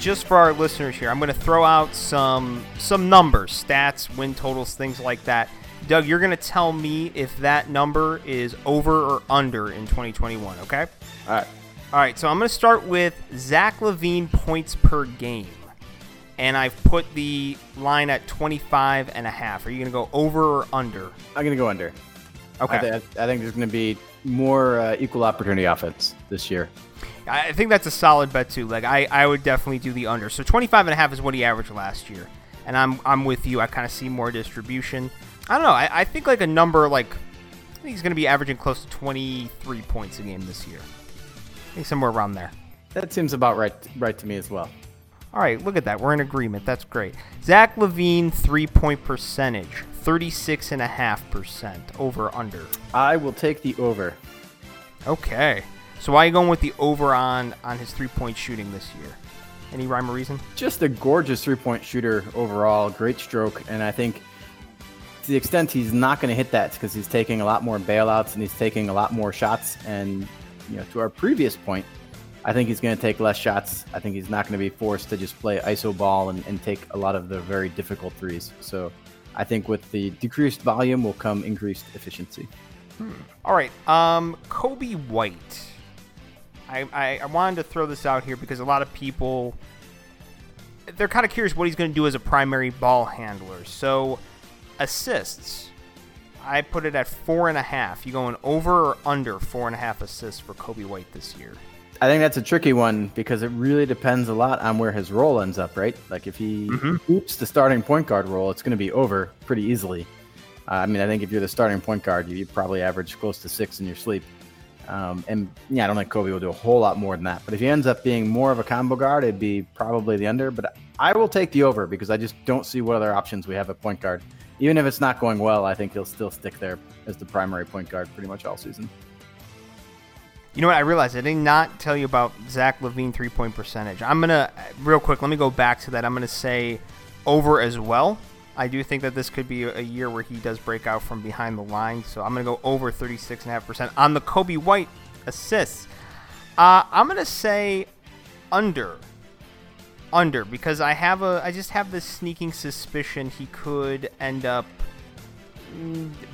[SPEAKER 1] Just for our listeners here, I'm going to throw out some some numbers, stats, win totals, things like that. Doug, you're going to tell me if that number is over or under in 2021, okay?
[SPEAKER 2] All right.
[SPEAKER 1] All right, so I'm going to start with Zach Levine points per game and I've put the line at 25 and a half. Are you going to go over or under?
[SPEAKER 2] I'm going to go under.
[SPEAKER 1] Okay. I,
[SPEAKER 2] th- I think there's going to be more uh, equal opportunity offense this year.
[SPEAKER 1] I think that's a solid bet too. Like I, I would definitely do the under. So 25 and a half is what he averaged last year. And I'm I'm with you. I kind of see more distribution. I don't know. I, I think like a number like I think he's going to be averaging close to 23 points a game this year. I think somewhere around there.
[SPEAKER 2] That seems about right right to me as well.
[SPEAKER 1] All right, look at that. We're in agreement. That's great. Zach LaVine, three point percentage, 36.5%. Over, under.
[SPEAKER 2] I will take the over.
[SPEAKER 1] Okay. So why are you going with the over on, on his three point shooting this year? Any rhyme or reason?
[SPEAKER 2] Just a gorgeous three point shooter overall. Great stroke. And I think to the extent he's not going to hit that, because he's taking a lot more bailouts and he's taking a lot more shots. And, you know, to our previous point, I think he's going to take less shots. I think he's not going to be forced to just play ISO ball and, and take a lot of the very difficult threes. So I think with the decreased volume will come increased efficiency.
[SPEAKER 1] Hmm. All right. Um, Coby White. I, I, I wanted to throw this out here because a lot of people they're kind of curious what he's going to do as a primary ball handler. So assists. I put it at four and a half. You going over or under four and a half assists for Coby White this year?
[SPEAKER 2] I think that's a tricky one because it really depends a lot on where his role ends up, right? Like if he mm-hmm. oops the starting point guard role, it's going to be over pretty easily. Uh, I mean, I think if you're the starting point guard, you, you probably average close to six in your sleep. Um, and yeah, I don't think Coby will do a whole lot more than that. But if he ends up being more of a combo guard, it'd be probably the under. But I will take the over because I just don't see what other options we have at point guard. Even if it's not going well, I think he'll still stick there as the primary point guard pretty much all season.
[SPEAKER 1] You know what? I realized I did not tell you about Zach LaVine three point percentage. I'm gonna real quick. Let me go back to that. I'm gonna say over as well. I do think that this could be a year where he does break out from behind the line. So I'm gonna go over 36.5% on the Coby White assists. Uh, I'm gonna say under, under because I have a I just have this sneaking suspicion he could end up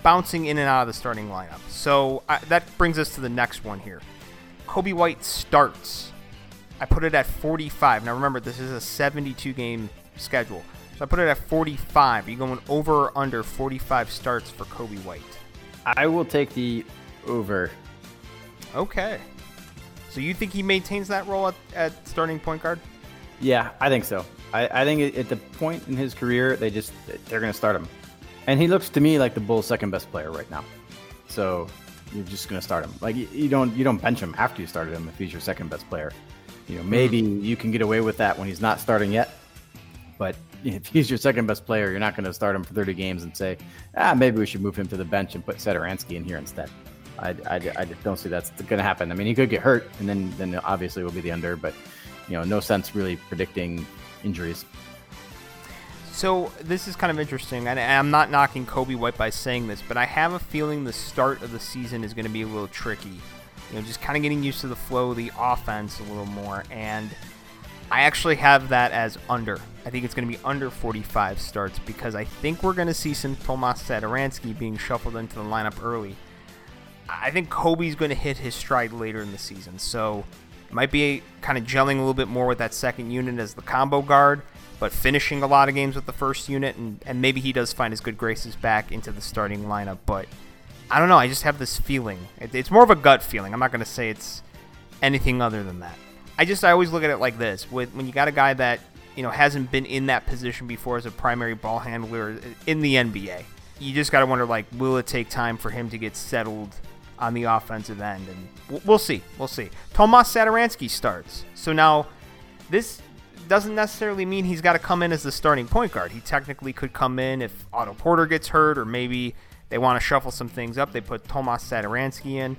[SPEAKER 1] bouncing in and out of the starting lineup. So I, that brings us to the next one here. Coby White starts. I put it at 45. Now remember, this is a 72 game schedule. So I put it at 45. Are you going over or under 45 starts for Coby White?
[SPEAKER 2] I will take the over.
[SPEAKER 1] Okay. So you think he maintains that role at, at starting point guard?
[SPEAKER 2] Yeah, I think so. I, I think at the point in his career, they just they're going to start him. And he looks to me like the Bulls' second best player right now. So you're just going to start him. Like you don't you don't bench him after you started him if he's your second best player. You know, maybe mm-hmm. you can get away with that when he's not starting yet. But if he's your second best player, you're not going to start him for 30 games and say, ah, maybe we should move him to the bench and put Satoransky in here instead. I, I, I don't see that's going to happen. I mean, he could get hurt, and then then obviously will be the under. But you know, no sense really predicting injuries.
[SPEAKER 1] So this is kind of interesting, and I'm not knocking Coby White by saying this, but I have a feeling the start of the season is going to be a little tricky. You know, just kind of getting used to the flow of the offense a little more, and I actually have that as under. I think it's going to be under 45 starts because I think we're going to see some Tomas Satoransky being shuffled into the lineup early. I think Coby's going to hit his stride later in the season, so might be kind of gelling a little bit more with that second unit as the combo guard but finishing a lot of games with the first unit, and, and maybe he does find his good graces back into the starting lineup. But I don't know. I just have this feeling. It, it's more of a gut feeling. I'm not going to say it's anything other than that. I just I always look at it like this: with when you got a guy that you know hasn't been in that position before as a primary ball handler in the NBA, you just got to wonder like, will it take time for him to get settled? on the offensive end, and we'll see. We'll see. Tomas Satoransky starts. So now, this doesn't necessarily mean he's got to come in as the starting point guard. He technically could come in if Otto Porter gets hurt, or maybe they want to shuffle some things up. They put Tomas Satoransky in.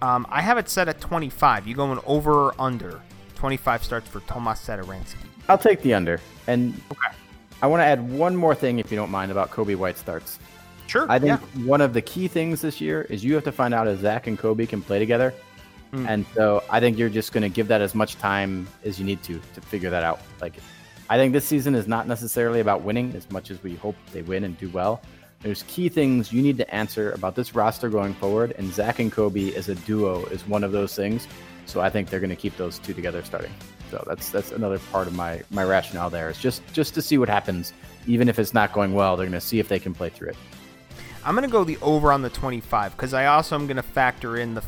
[SPEAKER 1] Um, I have it set at 25. You going over or under? 25 starts for Tomas Satoransky.
[SPEAKER 2] I'll take the under. And okay. I want to add one more thing, if you don't mind, about Coby White starts.
[SPEAKER 1] Sure.
[SPEAKER 2] I think yeah. one of the key things this year is you have to find out if Zach and Coby can play together. Mm. And so I think you're just going to give that as much time as you need to to figure that out. Like, I think this season is not necessarily about winning as much as we hope they win and do well. There's key things you need to answer about this roster going forward, and Zach and Coby as a duo is one of those things. So I think they're going to keep those two together starting. So that's that's another part of my my rationale there. Is just just to see what happens, even if it's not going well. They're going to see if they can play through it.
[SPEAKER 1] I'm going to go the over on the 25 because I also am going to factor in the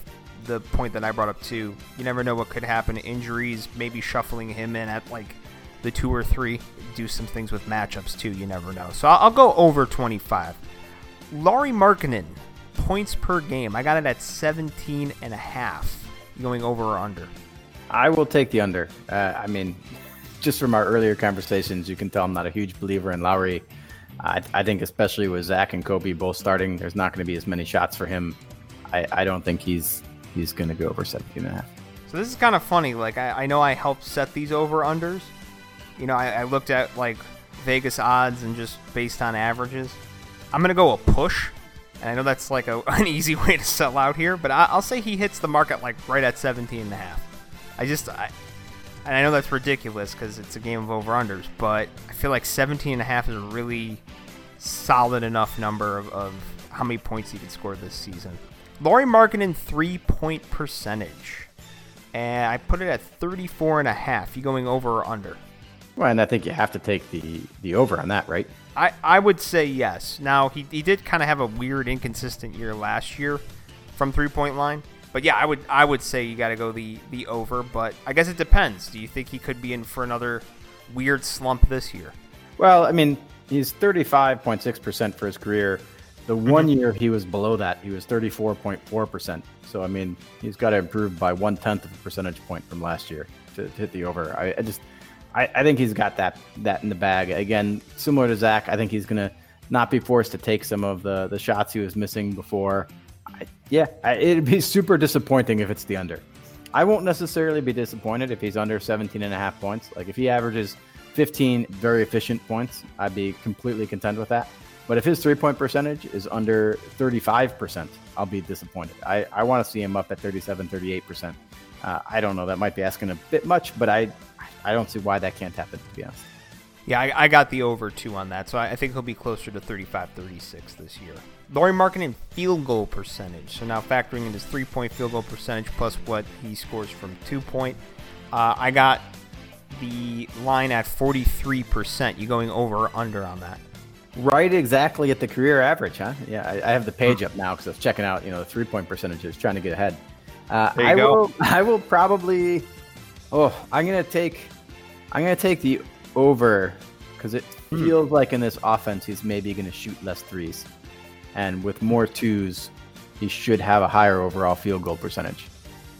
[SPEAKER 1] the point that I brought up too. You never know what could happen. Injuries, maybe shuffling him in at like the two or three. Do some things with matchups too. You never know. So I'll, I'll go over 25. Lauri Markkanen, points per game. I got it at 17 and a half. Going over or under?
[SPEAKER 2] I will take the under. Uh, I mean, just from our earlier conversations, you can tell I'm not a huge believer in Lauri. I, I think, especially with Zach and Coby both starting, there's not going to be as many shots for him. I, I don't think he's he's going to go over 17 and a half.
[SPEAKER 1] So this is kind of funny. Like I, I know I helped set these over unders. You know, I, I looked at like Vegas odds and just based on averages. I'm gonna go a push, and I know that's like a, an easy way to sell out here, but I, will say he hits the market like right at 17 and a half. I just, I, and I know that's ridiculous because it's a game of over unders, but I feel like 17 and a half is a really solid enough number of, of how many points he could score this season. Lauri Markkanen three point percentage. And I put it at 34 and a half. You going over or under?
[SPEAKER 2] Well, and I think you have to take the the over on that, right?
[SPEAKER 1] I, I would say yes. Now he, he did kind of have a weird inconsistent year last year from three point line. But yeah, I would I would say you got to go the the over, but I guess it depends. Do you think he could be in for another weird slump this year?
[SPEAKER 2] Well, I mean, he's 35.6% for his career. The mm-hmm. one year he was below that, he was 34.4%. So, I mean, he's got to improve by one tenth of a percentage point from last year to, to hit the over. I, I just, I, I, think he's got that that in the bag. Again, similar to Zach, I think he's going to not be forced to take some of the, the shots he was missing before. I, yeah, I, it'd be super disappointing if it's the under. I won't necessarily be disappointed if he's under 17 and a half points. Like if he averages 15 very efficient points, I'd be completely content with that. But if his three point percentage is under 35%, I'll be disappointed. I, I want to see him up at 37, 38%. Uh, I don't know. That might be asking a bit much, but I, I don't see why that can't happen, to be honest.
[SPEAKER 1] Yeah, I, I got the over two on that. So I, I think he'll be closer to 35, 36 this year. Lauri Markkanen field goal percentage. So now factoring in his three point field goal percentage plus what he scores from two point. Uh, I got the line at 43%. You going over or under on that?
[SPEAKER 2] Right exactly at the career average, huh? Yeah, I, I have the page up now because I was checking out, you know, the three point percentages, trying to get ahead. Uh, I go. will. I will probably. Oh, I'm gonna take. I'm gonna take the over because it hmm. feels like in this offense he's maybe gonna shoot less threes, and with more twos, he should have a higher overall field goal percentage.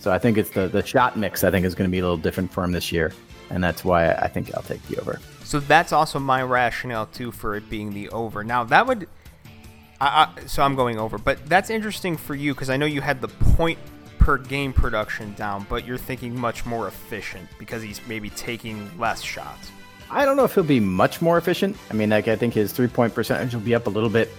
[SPEAKER 2] So I think it's the the shot mix. I think is going to be a little different for him this year and that's why I think I'll take the over.
[SPEAKER 1] So that's also my rationale too for it being the over. Now that would, I, I, so I'm going over, but that's interesting for you because I know you had the point per game production down, but you're thinking much more efficient because he's maybe taking less shots.
[SPEAKER 2] I don't know if he'll be much more efficient. I mean, like I think his three point percentage will be up a little bit.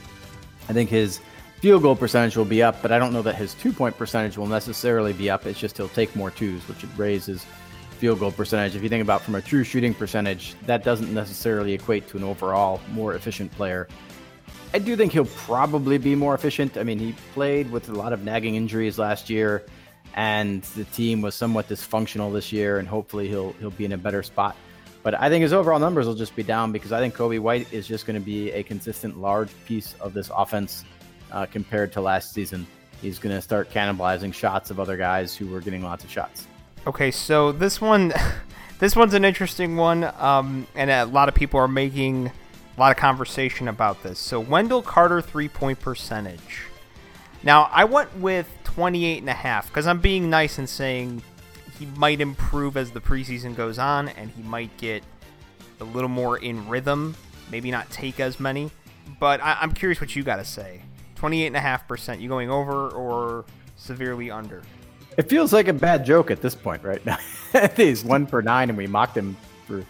[SPEAKER 2] I think his field goal percentage will be up, but I don't know that his two point percentage will necessarily be up. It's just he'll take more twos, which raises field goal percentage. If you think about from a true shooting percentage, that doesn't necessarily equate to an overall more efficient player. I do think he'll probably be more efficient. I mean, he played with a lot of nagging injuries last year, and the team was somewhat dysfunctional this year, and hopefully he'll he'll be in a better spot. But I think his overall numbers will just be down because I think Coby White is just going to be a consistent large piece of this offense uh, compared to last season. He's going to start cannibalizing shots of other guys who were getting lots of shots.
[SPEAKER 1] Okay, so this one, this one's an interesting one, um, and a lot of people are making a lot of conversation about this. So Wendell Carter three point percentage. Now I went with 28 and a half because I'm being nice and saying he might improve as the preseason goes on, and he might get a little more in rhythm. Maybe not take as many, but I, I'm curious what you got to say. 28 and a half percent. You going over or severely under?
[SPEAKER 2] It feels like a bad joke at this point, right? now. He's one for nine, and we mocked him for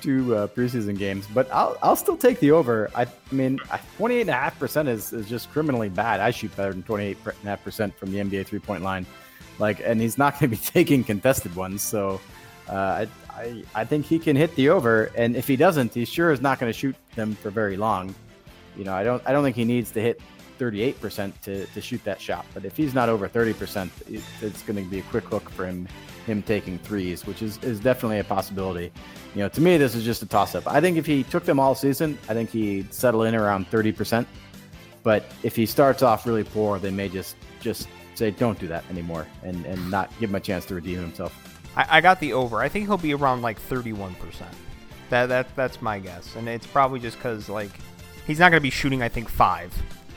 [SPEAKER 2] two uh, preseason games. But I'll I'll still take the over. I, I mean, twenty eight and a half percent is is just criminally bad. I shoot better than twenty eight and a half percent from the NBA three point line, like, and he's not going to be taking contested ones. So, uh, I, I I think he can hit the over, and if he doesn't, he sure is not going to shoot them for very long. You know, I don't I don't think he needs to hit 38% to, to shoot that shot. But if he's not over 30%, it's going to be a quick hook for him him taking threes, which is, is definitely a possibility. You know, to me, this is just a toss up. I think if he took them all season, I think he'd settle in around 30%. But if he starts off really poor, they may just just say, don't do that anymore and, and not give him a chance to redeem himself.
[SPEAKER 1] I, I got the over. I think he'll be around like 31%. That, that That's my guess. And it's probably just because, like, he's not going to be shooting, I think, five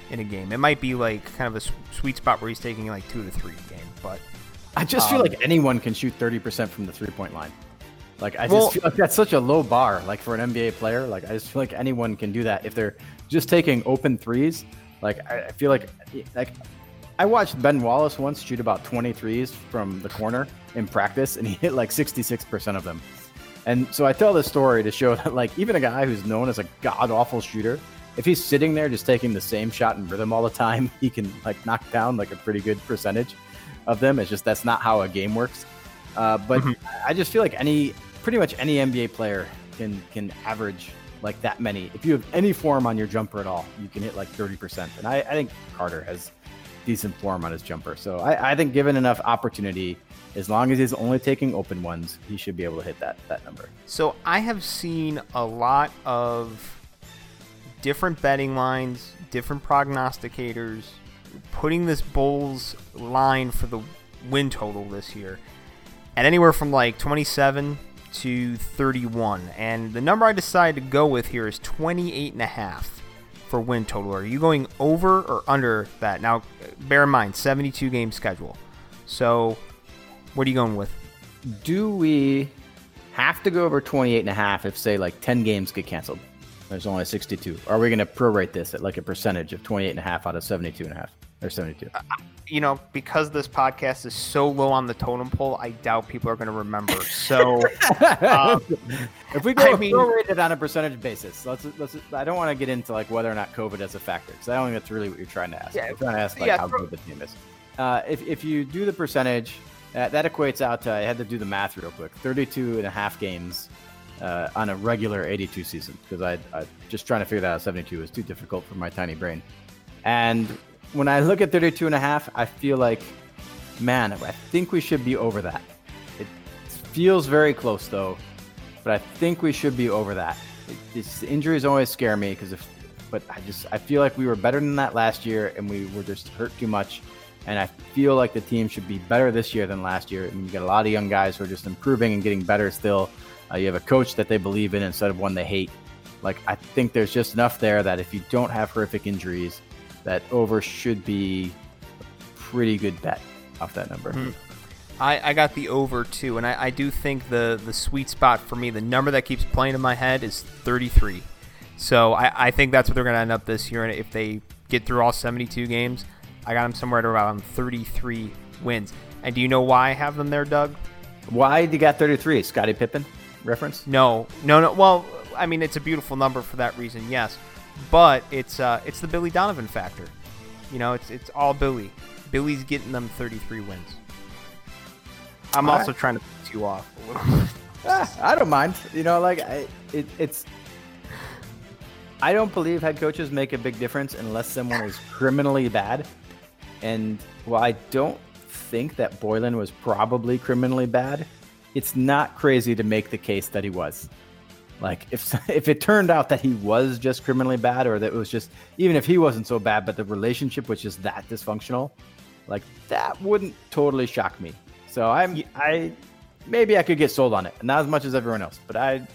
[SPEAKER 1] in a game. It might be like kind of a sweet spot where he's taking like two to three a game, but
[SPEAKER 2] I just um, feel like anyone can shoot 30% from the three point line. Like I just well, feel like that's such a low bar like for an NBA player. Like I just feel like anyone can do that if they're just taking open threes. Like I, feel like like I watched Ben Wallace once shoot about 23s from the corner in practice and he hit like 66% of them. And so I tell this story to show that like even a guy who's known as a god awful shooter if he's sitting there just taking the same shot and rhythm all the time, he can like knock down like a pretty good percentage of them. It's just that's not how a game works. Uh, but mm-hmm. I just feel like any pretty much any NBA player can can average like that many. If you have any form on your jumper at all, you can hit like 30%. And I, I think Carter has decent form on his jumper. So I, I, think given enough opportunity, as long as he's only taking open ones, he should be able to hit that that number.
[SPEAKER 1] So I have seen a lot of different betting lines, different prognosticators, putting this Bulls line for the win total this year at anywhere from like 27 to 31. And the number I decided to go with here is 28 and a half for win total. Are you going over or under that? Now, bear in mind, 72 game schedule. So, what are you going with?
[SPEAKER 2] Do we have to go over 28 and a half if, say, like 10 games get canceled? There's only 62. Are we going to prorate this at like a percentage of 28 and a half out of 72 and a half or 72? Uh,
[SPEAKER 1] you know, because this podcast is so low on the totem pole, I doubt people are going to remember. So,
[SPEAKER 2] um, if we go I mean, prorated on a percentage basis, let's let's. I don't want to get into like whether or not COVID is a factor because I don't think that's really what you're trying to ask. Yeah, you're trying to ask like yeah, how good the team is. Uh, if if you do the percentage, uh, that equates out to I had to do the math real quick. 32 and a half games uh, on a regular 82 season because I I just trying to figure that out. 72 was too difficult for my tiny brain, and when I look at 32 and a half, I feel like, man, I think we should be over that. It feels very close though, but I think we should be over that. It, injuries always scare me because if, but I just I feel like we were better than that last year and we were just hurt too much. And I feel like the team should be better this year than last year. I mean, you got a lot of young guys who are just improving and getting better still. Uh, you have a coach that they believe in instead of one they hate. Like I think there's just enough there that if you don't have horrific injuries, that over should be a pretty good bet off that number. Mm-hmm.
[SPEAKER 1] I, I got the over too, and I, I do think the the sweet spot for me, the number that keeps playing in my head is 33. So I, I think that's what they're going to end up this year. And if they get through all 72 games, I got them somewhere at around 33 wins. And do you know why I have them there, Doug?
[SPEAKER 2] Why do you got 33? Scottie Pippen reference?
[SPEAKER 1] No, no, no. Well, I mean, it's a beautiful number for that reason, yes but it's uh, it's the Billy Donovan factor. You know, it's it's all Billy. Billy's getting them 33 wins. I'm all also right. trying to piss you off a little bit.
[SPEAKER 2] ah, I don't mind. You know, like I, it, it's. I don't believe head coaches make a big difference unless someone is criminally bad. And while I don't think that Boylen was probably criminally bad, it's not crazy to make the case that he was. Like if if it turned out that he was just criminally bad, or that it was just even if he wasn't so bad, but the relationship was just that dysfunctional, like that wouldn't totally shock me. So I'm I maybe I could get sold on it, not as much as everyone else, but I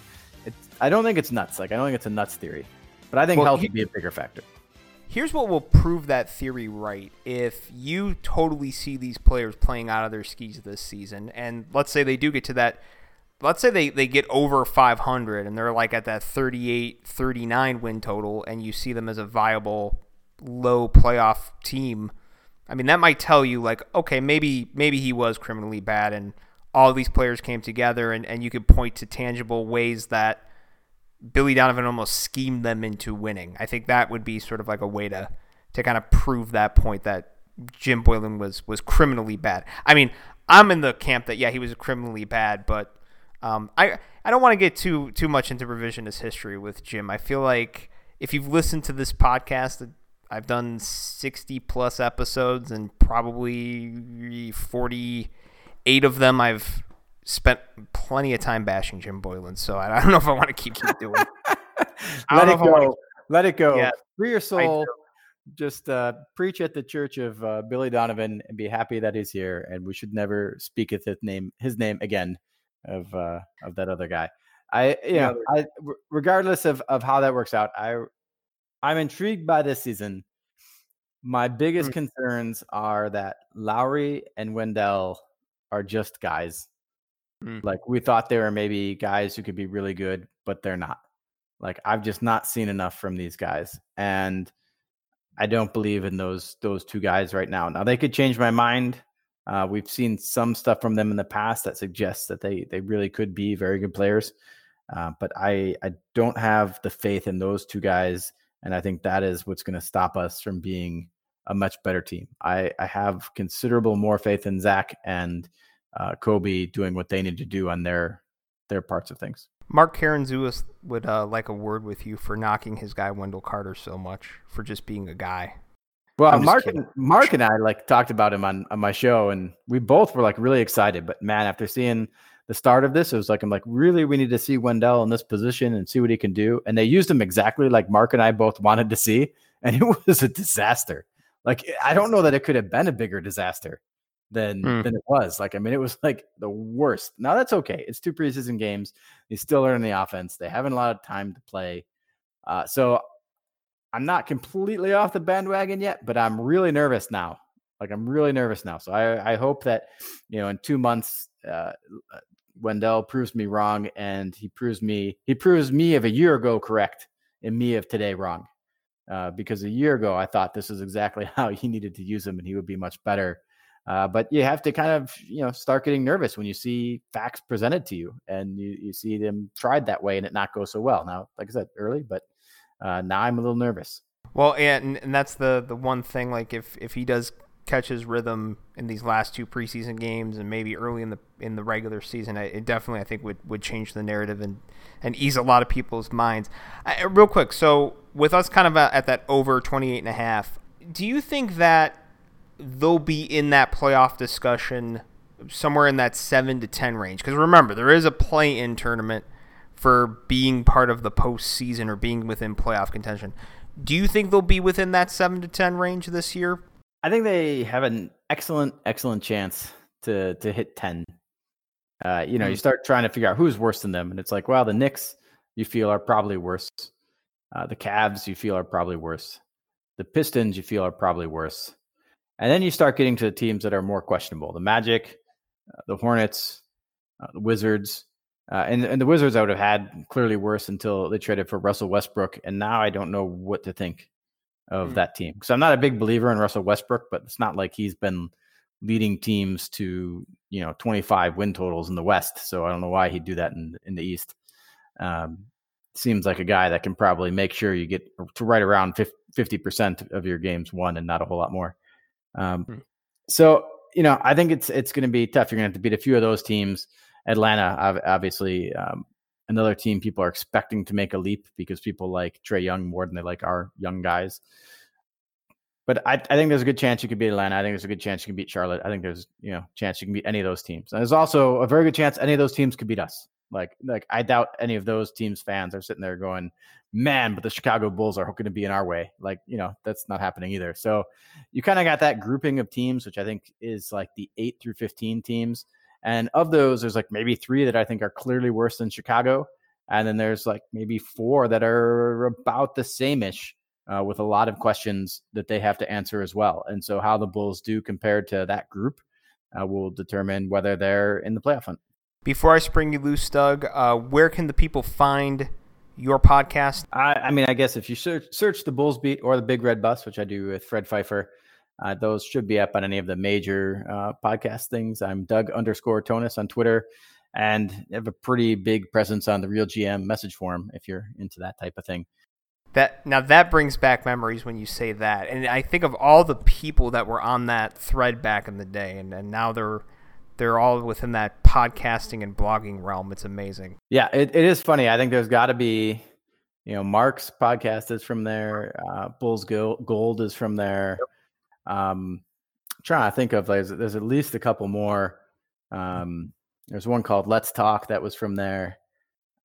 [SPEAKER 2] I don't think it's nuts. Like I don't think it's a nuts theory, but I think well, health would be a bigger factor.
[SPEAKER 1] Here's what will prove that theory right. If you totally see these players playing out of their skis this season, and let's say they do get to that let's say they, they get over 500 and they're like at that 38 39 win total and you see them as a viable low playoff team i mean that might tell you like okay maybe maybe he was criminally bad and all these players came together and, and you could point to tangible ways that billy donovan almost schemed them into winning i think that would be sort of like a way to to kind of prove that point that jim Boylen was was criminally bad i mean i'm in the camp that yeah he was criminally bad but um, I I don't want to get too too much into revisionist history with Jim. I feel like if you've listened to this podcast, I've done sixty plus episodes, and probably forty eight of them I've spent plenty of time bashing Jim Boylen, So I, don't know if I want to keep doing. It.
[SPEAKER 2] Let it go. Let it go. Yeah, Free your soul. Just uh, preach at the church of uh, Billy Donovan and be happy that he's here. And we should never speak his name, his name again of uh, of that other guy. I you know, I regardless of of how that works out, I I'm intrigued by this season. My biggest mm-hmm. concerns are that Lauri and Wendell are just guys. Mm-hmm. Like we thought they were maybe guys who could be really good, but they're not. Like I've just not seen enough from these guys, and I don't believe in those those two guys right now. Now they could change my mind uh, we've seen some stuff from them in the past that suggests that they they really could be very good players, uh, but I I don't have the faith in those two guys, and I think that is what's going to stop us from being a much better team. I I have considerable more faith in Zach and uh, Coby doing what they need to do on their their parts of things.
[SPEAKER 1] Mark Karantzoulis would uh, like a word with you for knocking his guy Wendell Carter so much for just being a guy.
[SPEAKER 2] Well, Mark and Mark and I like talked about him on, on my show, and we both were like really excited. But man, after seeing the start of this. It was like, I'm like, really, we need to see Wendell in this position and see what he can do. And they used him exactly like Mark and I both wanted to see. And it was a disaster. Like, I don't know that it could have been a bigger disaster than mm. than it was. Like, I mean, it was like the worst. Now that's okay. It's two preseason games. They still learning the offense. They haven't a lot of time to play. Uh, so I'm not completely off the bandwagon yet, but I'm really nervous now. Like I'm really nervous now. So I, I hope that you know in two months uh, Wendell proves me wrong, and he proves me he proves me of a year ago correct, and me of today wrong. Uh, because a year ago I thought this is exactly how he needed to use him, and he would be much better. Uh, but you have to kind of you know start getting nervous when you see facts presented to you, and you, you see them tried that way and it not go so well. Now, like I said early, but uh, now I'm a little nervous.
[SPEAKER 1] Well, and and that's the the one thing. Like if if he does catch his rhythm in these last two preseason games and maybe early in the in the regular season, it definitely I think would, would change the narrative and and ease a lot of people's minds. Uh, real quick, so with us kind of at that over 28 and a half, do you think that they'll be in that playoff discussion somewhere in that 7 to 10 range? Because remember, there is a play-in tournament for being part of the postseason or being within playoff contention. Do you think they'll be within that 7 to 10 range this year?
[SPEAKER 2] I think they have an excellent, excellent chance to to hit ten. Uh, you know, mm-hmm. you start trying to figure out who's worse than them, and it's like, well, the Knicks you feel are probably worse. Uh, the Cavs you feel are probably worse. The Pistons you feel are probably worse. And then you start getting to the teams that are more questionable: the Magic, uh, the Hornets, uh, the Wizards. Uh, and, and the Wizards I would have had clearly worse until they traded for Russell Westbrook, and now I don't know what to think of mm. that team. Because I'm not a big believer in Russell Westbrook, but it's not like he's been leading teams to you know 25 win totals in the West. So I don't know why he'd do that in in the East. Um, seems like a guy that can probably make sure you get to right around 50 percent of your games won and not a whole lot more. Um, mm. So you know I think it's it's going to be tough. You're going to have to beat a few of those teams. Atlanta, obviously, um, another team people are expecting to make a leap because people like Trae Young more than they like our young guys. But I, I think there's a good chance you could beat Atlanta. I think there's a good chance you can beat Charlotte. I think there's you know chance you can beat any of those teams. And there's also a very good chance any of those teams could beat us. Like like I doubt any of those teams fans are sitting there going, man, but the Chicago Bulls are going to be in our way. Like you know that's not happening either. So you kind of got that grouping of teams, which I think is like the eight through fifteen teams and of those, there's like maybe three that I think are clearly worse than Chicago. And then there's like maybe four that are about the same ish uh, with a lot of questions that they have to answer as well. And so, how the Bulls do compared to that group uh, will determine whether they're in the playoff hunt.
[SPEAKER 1] Before I spring you loose, Doug, uh, where can the people find your podcast?
[SPEAKER 2] I, I, mean, I guess if you search, search the Bulls Beat or the Big Red Bus, which I do with Fred Pfeiffer, uh, those should be up on any of the major uh, podcast things. I'm Doug underscore Thonus on Twitter and have a pretty big presence on the Real GM message forum if you're into that type of thing.
[SPEAKER 1] That now that brings back memories when you say that, and I think of all the people that were on that thread back in the day, and, and now they're they're all within that podcasting and blogging realm. It's amazing.
[SPEAKER 2] Yeah, it, it is funny. I think there's got to be, you know, Mark's podcast is from there. Uh, Bulls Gold is from there. Um, I'm trying to think of like, there's at least a couple more. Um, there's one called Let's Talk that was from there.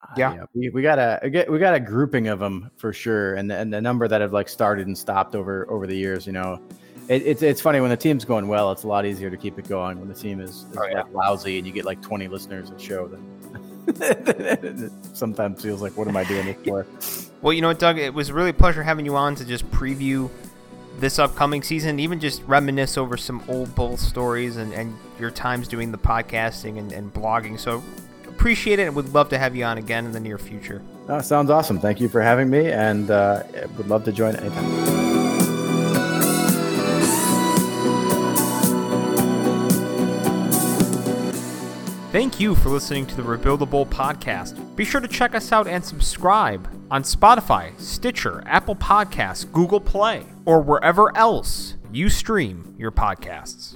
[SPEAKER 1] Uh, yeah, uh,
[SPEAKER 2] we, we got a we got a grouping of them for sure, and and the number that have like started and stopped over over the years. You know, it, it's it's funny when the team's going well, it's a lot easier to keep it going. When the team is, is oh, yeah. like lousy and you get like 20 listeners a show, then sometimes feels like what am I doing this for?
[SPEAKER 1] Well, you know what, Doug, it was really a pleasure having you on to just preview this upcoming season, even just reminisce over some old Bull stories and, and your times doing the podcasting and, and blogging. So appreciate it and would love to have you on again in the near future.
[SPEAKER 2] Sounds awesome. Thank you for having me and uh, would love to join anytime.
[SPEAKER 1] Thank you for listening to the Rebuildable podcast. Be sure to check us out and subscribe on Spotify, Stitcher, Apple Podcasts, Google Play, or wherever else you stream your podcasts.